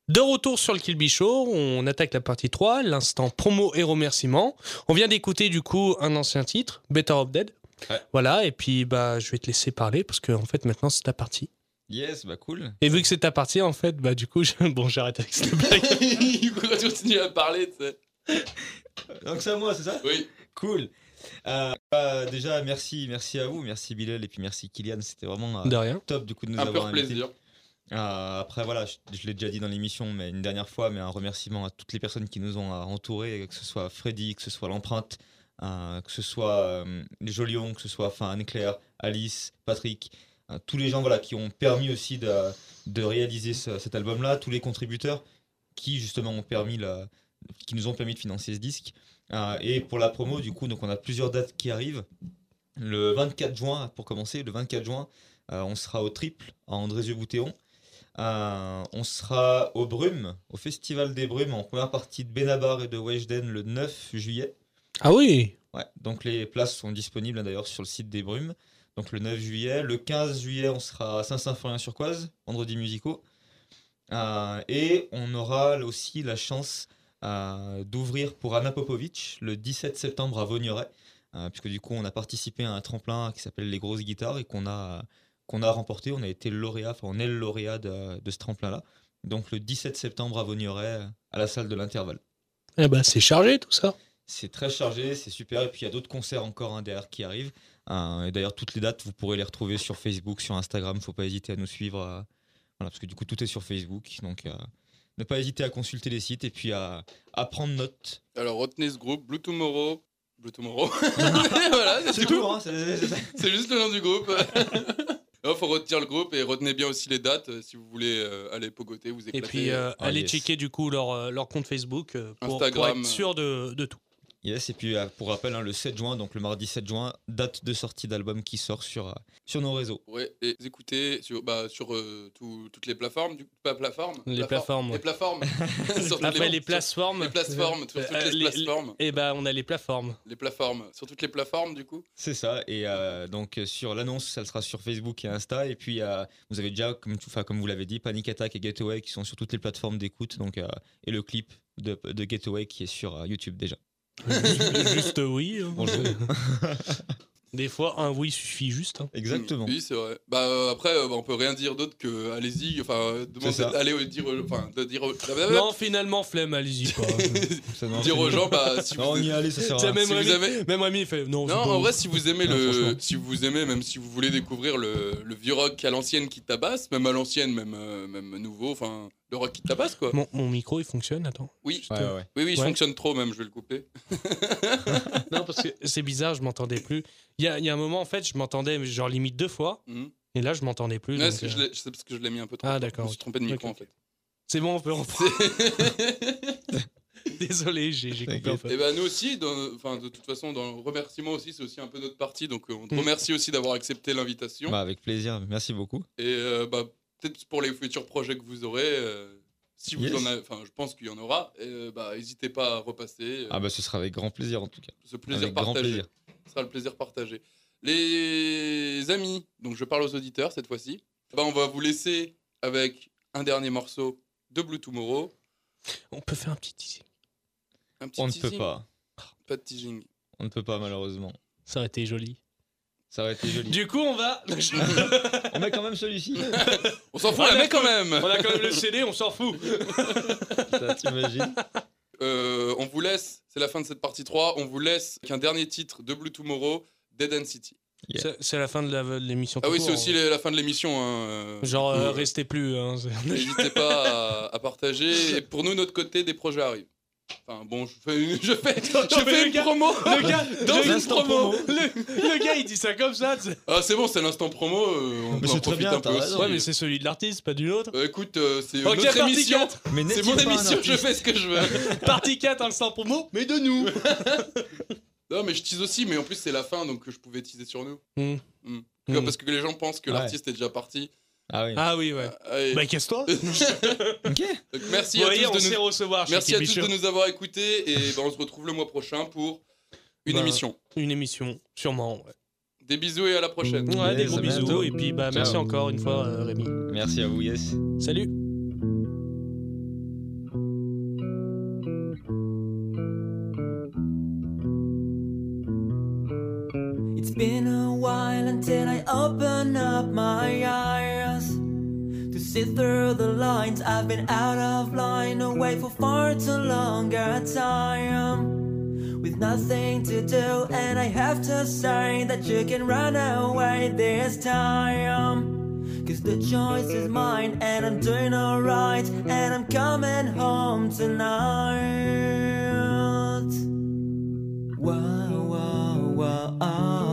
De retour sur le Kill Bill Show, on attaque la partie 3, l'instant promo et remerciements. On vient d'écouter du coup un ancien titre, Better of Dead. Ouais. Voilà, et puis bah je vais te laisser parler parce que en fait maintenant c'est ta partie. Yes, bah cool. Et vu que c'est ta partie, en fait, bah du coup, je- bon j'arrête avec cette blague. Il continue à parler, tu sais. Donc c'est à moi, c'est ça Oui. Cool. Euh, bah, déjà, merci, merci à vous, merci Bilal et puis merci Kylian. C'était vraiment euh, De rien. top du coup de nous Un avoir pur invités. plaisir. Euh, après, voilà, je, je l'ai déjà dit dans l'émission, mais une dernière fois, mais un remerciement à toutes les personnes qui nous ont entourés, que ce soit Freddy, que ce soit l'empreinte, euh, que ce soit euh, Jolions, que ce soit enfin Anne-Claire, Alice, Patrick, euh, tous les gens voilà, qui ont permis aussi de, de réaliser ce- cet album-là, tous les contributeurs qui justement ont permis la, qui nous ont permis de financer ce disque. Euh, et pour la promo, du coup, donc on a plusieurs dates qui arrivent. Le 24 juin, pour commencer, le 24 juin, euh, on sera au Triple à Andrézieux-Boutéon. Euh, on sera au Brume, au Festival des Brumes, en première partie de Benabar et de Weshden le 9 juillet. Ah oui Ouais, donc les places sont disponibles hein, d'ailleurs sur le site des Brumes. Donc le 9 juillet. Le 15 juillet, on sera à Saint-Symphorien-sur-Coise, vendredi musicaux. Euh, et on aura aussi la chance d'ouvrir pour Anna Popovic le 17 septembre à Vaugneray. euh, puisque du coup, on a participé à un tremplin qui s'appelle Les Grosses Guitares et qu'on a, qu'on a remporté. On a été lauréat, enfin, on est le lauréat de, de ce tremplin-là. Donc le 17 septembre à Vaugneray, à la salle de l'intervalle. Eh bah c'est chargé tout ça. C'est très chargé, c'est super. Et puis il y a d'autres concerts encore hein, derrière qui arrivent. Euh, et d'ailleurs, toutes les dates, vous pourrez les retrouver sur Facebook, sur Instagram. Faut pas hésiter à nous suivre. euh, voilà, parce que du coup, tout est sur Facebook. Donc, euh, ne pas hésiter à consulter les sites et puis à, à prendre note. Alors retenez ce groupe, Blue Tomorrow. Blue Tomorrow. voilà, c'est C'est tout. tout, hein c'est- juste le nom du groupe. Il faut retenir le groupe et retenez bien aussi les dates euh, si vous voulez euh, aller pogoter, vous éclater. Et puis euh, Ah, allez yes. checker du coup leur, leur compte Facebook euh, pour, pour Instagram. être sûr de, de tout. Yes, et puis euh, pour rappel, hein, le 7 juin, donc le mardi 7 juin, date de sortie d'album qui sort sur, euh, sur nos réseaux. Ouais, et vous écoutez sur, bah, sur euh, tout- toutes les plateformes, du pas plateformes Les plateformes, Les plateformes. Toutes Après les, plateformes. Les plateformes, sur toutes Euh, les plateformes. Et bah on a les plateformes. Les plateformes. Sur toutes les plateformes, du coup. C'est ça, et euh, donc euh, sur l'annonce, ça sera sur Facebook et Insta, et puis euh, vous avez déjà, comme, vous l'avez dit, Panic Attack et Getaway qui sont sur toutes les plateformes d'écoute, donc euh, et le clip de, de Getaway qui est sur euh, YouTube déjà. Juste oui. hein. Bonjour. Des fois un oui suffit juste. hein. Exactement. Oui, c'est vrai. Bah, euh, après, euh, bah, on peut rien dire d'autre que allez-y. Enfin, euh, demandez- ça. allez euh, dire. euh, Enfin, de dire. Non finalement flemme allez-y pas. Ça, non, dire c'est aux gens, bah, si Non, on vous. y est allé, ça sert à C'est rien. même, Si vous Rémi, avez- même Rémi il fait non. c'est Non, pas en ouf. vrai, si vous aimez Non, le, franchement. si vous aimez, même si vous voulez découvrir le, le vieux rock à l'ancienne qui tabasse, même à l'ancienne, même, euh, même nouveau, enfin, le rock qui tabasse, quoi. Mon, mon micro il fonctionne attends. Oui, Ouais, ouais. oui, oui, il Ouais. fonctionne trop même, je vais le couper. Non parce que c'est bizarre je m'entendais plus. Il y a, il y a un moment en fait je m'entendais genre limite deux fois Mhm. et là je m'entendais plus. Ouais, c'est euh, c'est parce que je l'ai mis un peu trop. Ah, d'accord, Je me suis trompé de micro en fait. C'est bon on peut reprendre. Désolé j'ai coupé un peu. Et ben nous aussi, dans- enfin de toute façon, dans le remerciement aussi, c'est aussi un peu notre partie. Donc euh, on te Mm. remercie aussi d'avoir accepté l'invitation. Bah, avec plaisir, merci beaucoup. Et euh, bah, peut-être pour les futurs projets que vous aurez, euh, si vous Yes. en avez, enfin je pense qu'il y en aura, euh, bah n'hésitez pas à repasser. euh, Ah bah ce sera avec grand plaisir en tout cas. ce plaisir avec grand partagé. plaisir. Ce sera le plaisir partagé. Les amis, donc je parle aux auditeurs cette fois-ci. Bah, on va vous laisser avec un dernier morceau de Blue Tomorrow. On peut faire un petit teasing. Un petit On ne peut pas. Pas de teasing. On ne peut pas malheureusement. Ça aurait été joli. Ça aurait été joli. Du coup, on va. On met quand même celui-ci. On s'en fout, Ah, la met quand même on a quand même le CD, on s'en fout. Ça, T'imagines Euh, On vous laisse, c'est la fin de cette partie 3, on vous laisse avec un dernier titre de Blue Tomorrow, Dead End City. Yeah. C'est- C'est la fin de l'émission. Ah oui, court, c'est aussi hein. la fin de l'émission. hein, Genre, euh, restez plus. hein, N'hésitez pas à, à partager. Et pour nous, notre côté, des projets arrivent. Enfin bon, je fais, une- je fais, je une gars- promo. Le gars, dans une l'instant promo, promo. Le, le gars, il dit ça comme ça. sais. Ah c'est bon, c'est l'instant promo. euh, on Mais peut c'est en très profiter bien, un peu aussi. raison. Ouais, mais c'est celui de l'artiste, pas du autre. Euh, écoute, euh, c'est Ok, notre émission. 4. Mais C'est mon émission, je fais ce que je veux. Partie 4, instant promo, mais de nous. Non, mais je tease aussi, mais en plus c'est la fin, donc je pouvais teaser sur nous. Hmm. Hmm. Parce que les gens pensent que Ouais. l'artiste est déjà parti. Ah oui. Ah oui, ouais. Ah, Bah, casse-toi. Ok. donc, merci à voyez, tous on de sait nous... recevoir. chez Merci à tous de nous avoir écoutés et ben, on se retrouve le mois prochain pour une Bah, émission. Une émission, sûrement. Ouais, Des bisous et à la prochaine. Ouais, des Yes, gros à bisous. Et puis, bah, merci Ciao. encore une fois, euh, Rémi. Merci à vous, yes. Salut. Been a while until I open up my eyes to see through the lines. I've been out of line, away for far too long a time with nothing to do, and I have to say that you can run away this time. Cause the choice is mine, and I'm doing alright, and I'm coming home tonight. Wow, wow, wow, oh,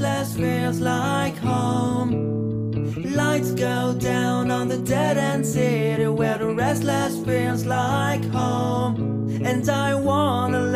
restless feels like home. Lights go down on the dead end city where the restless feels like home. And I wanna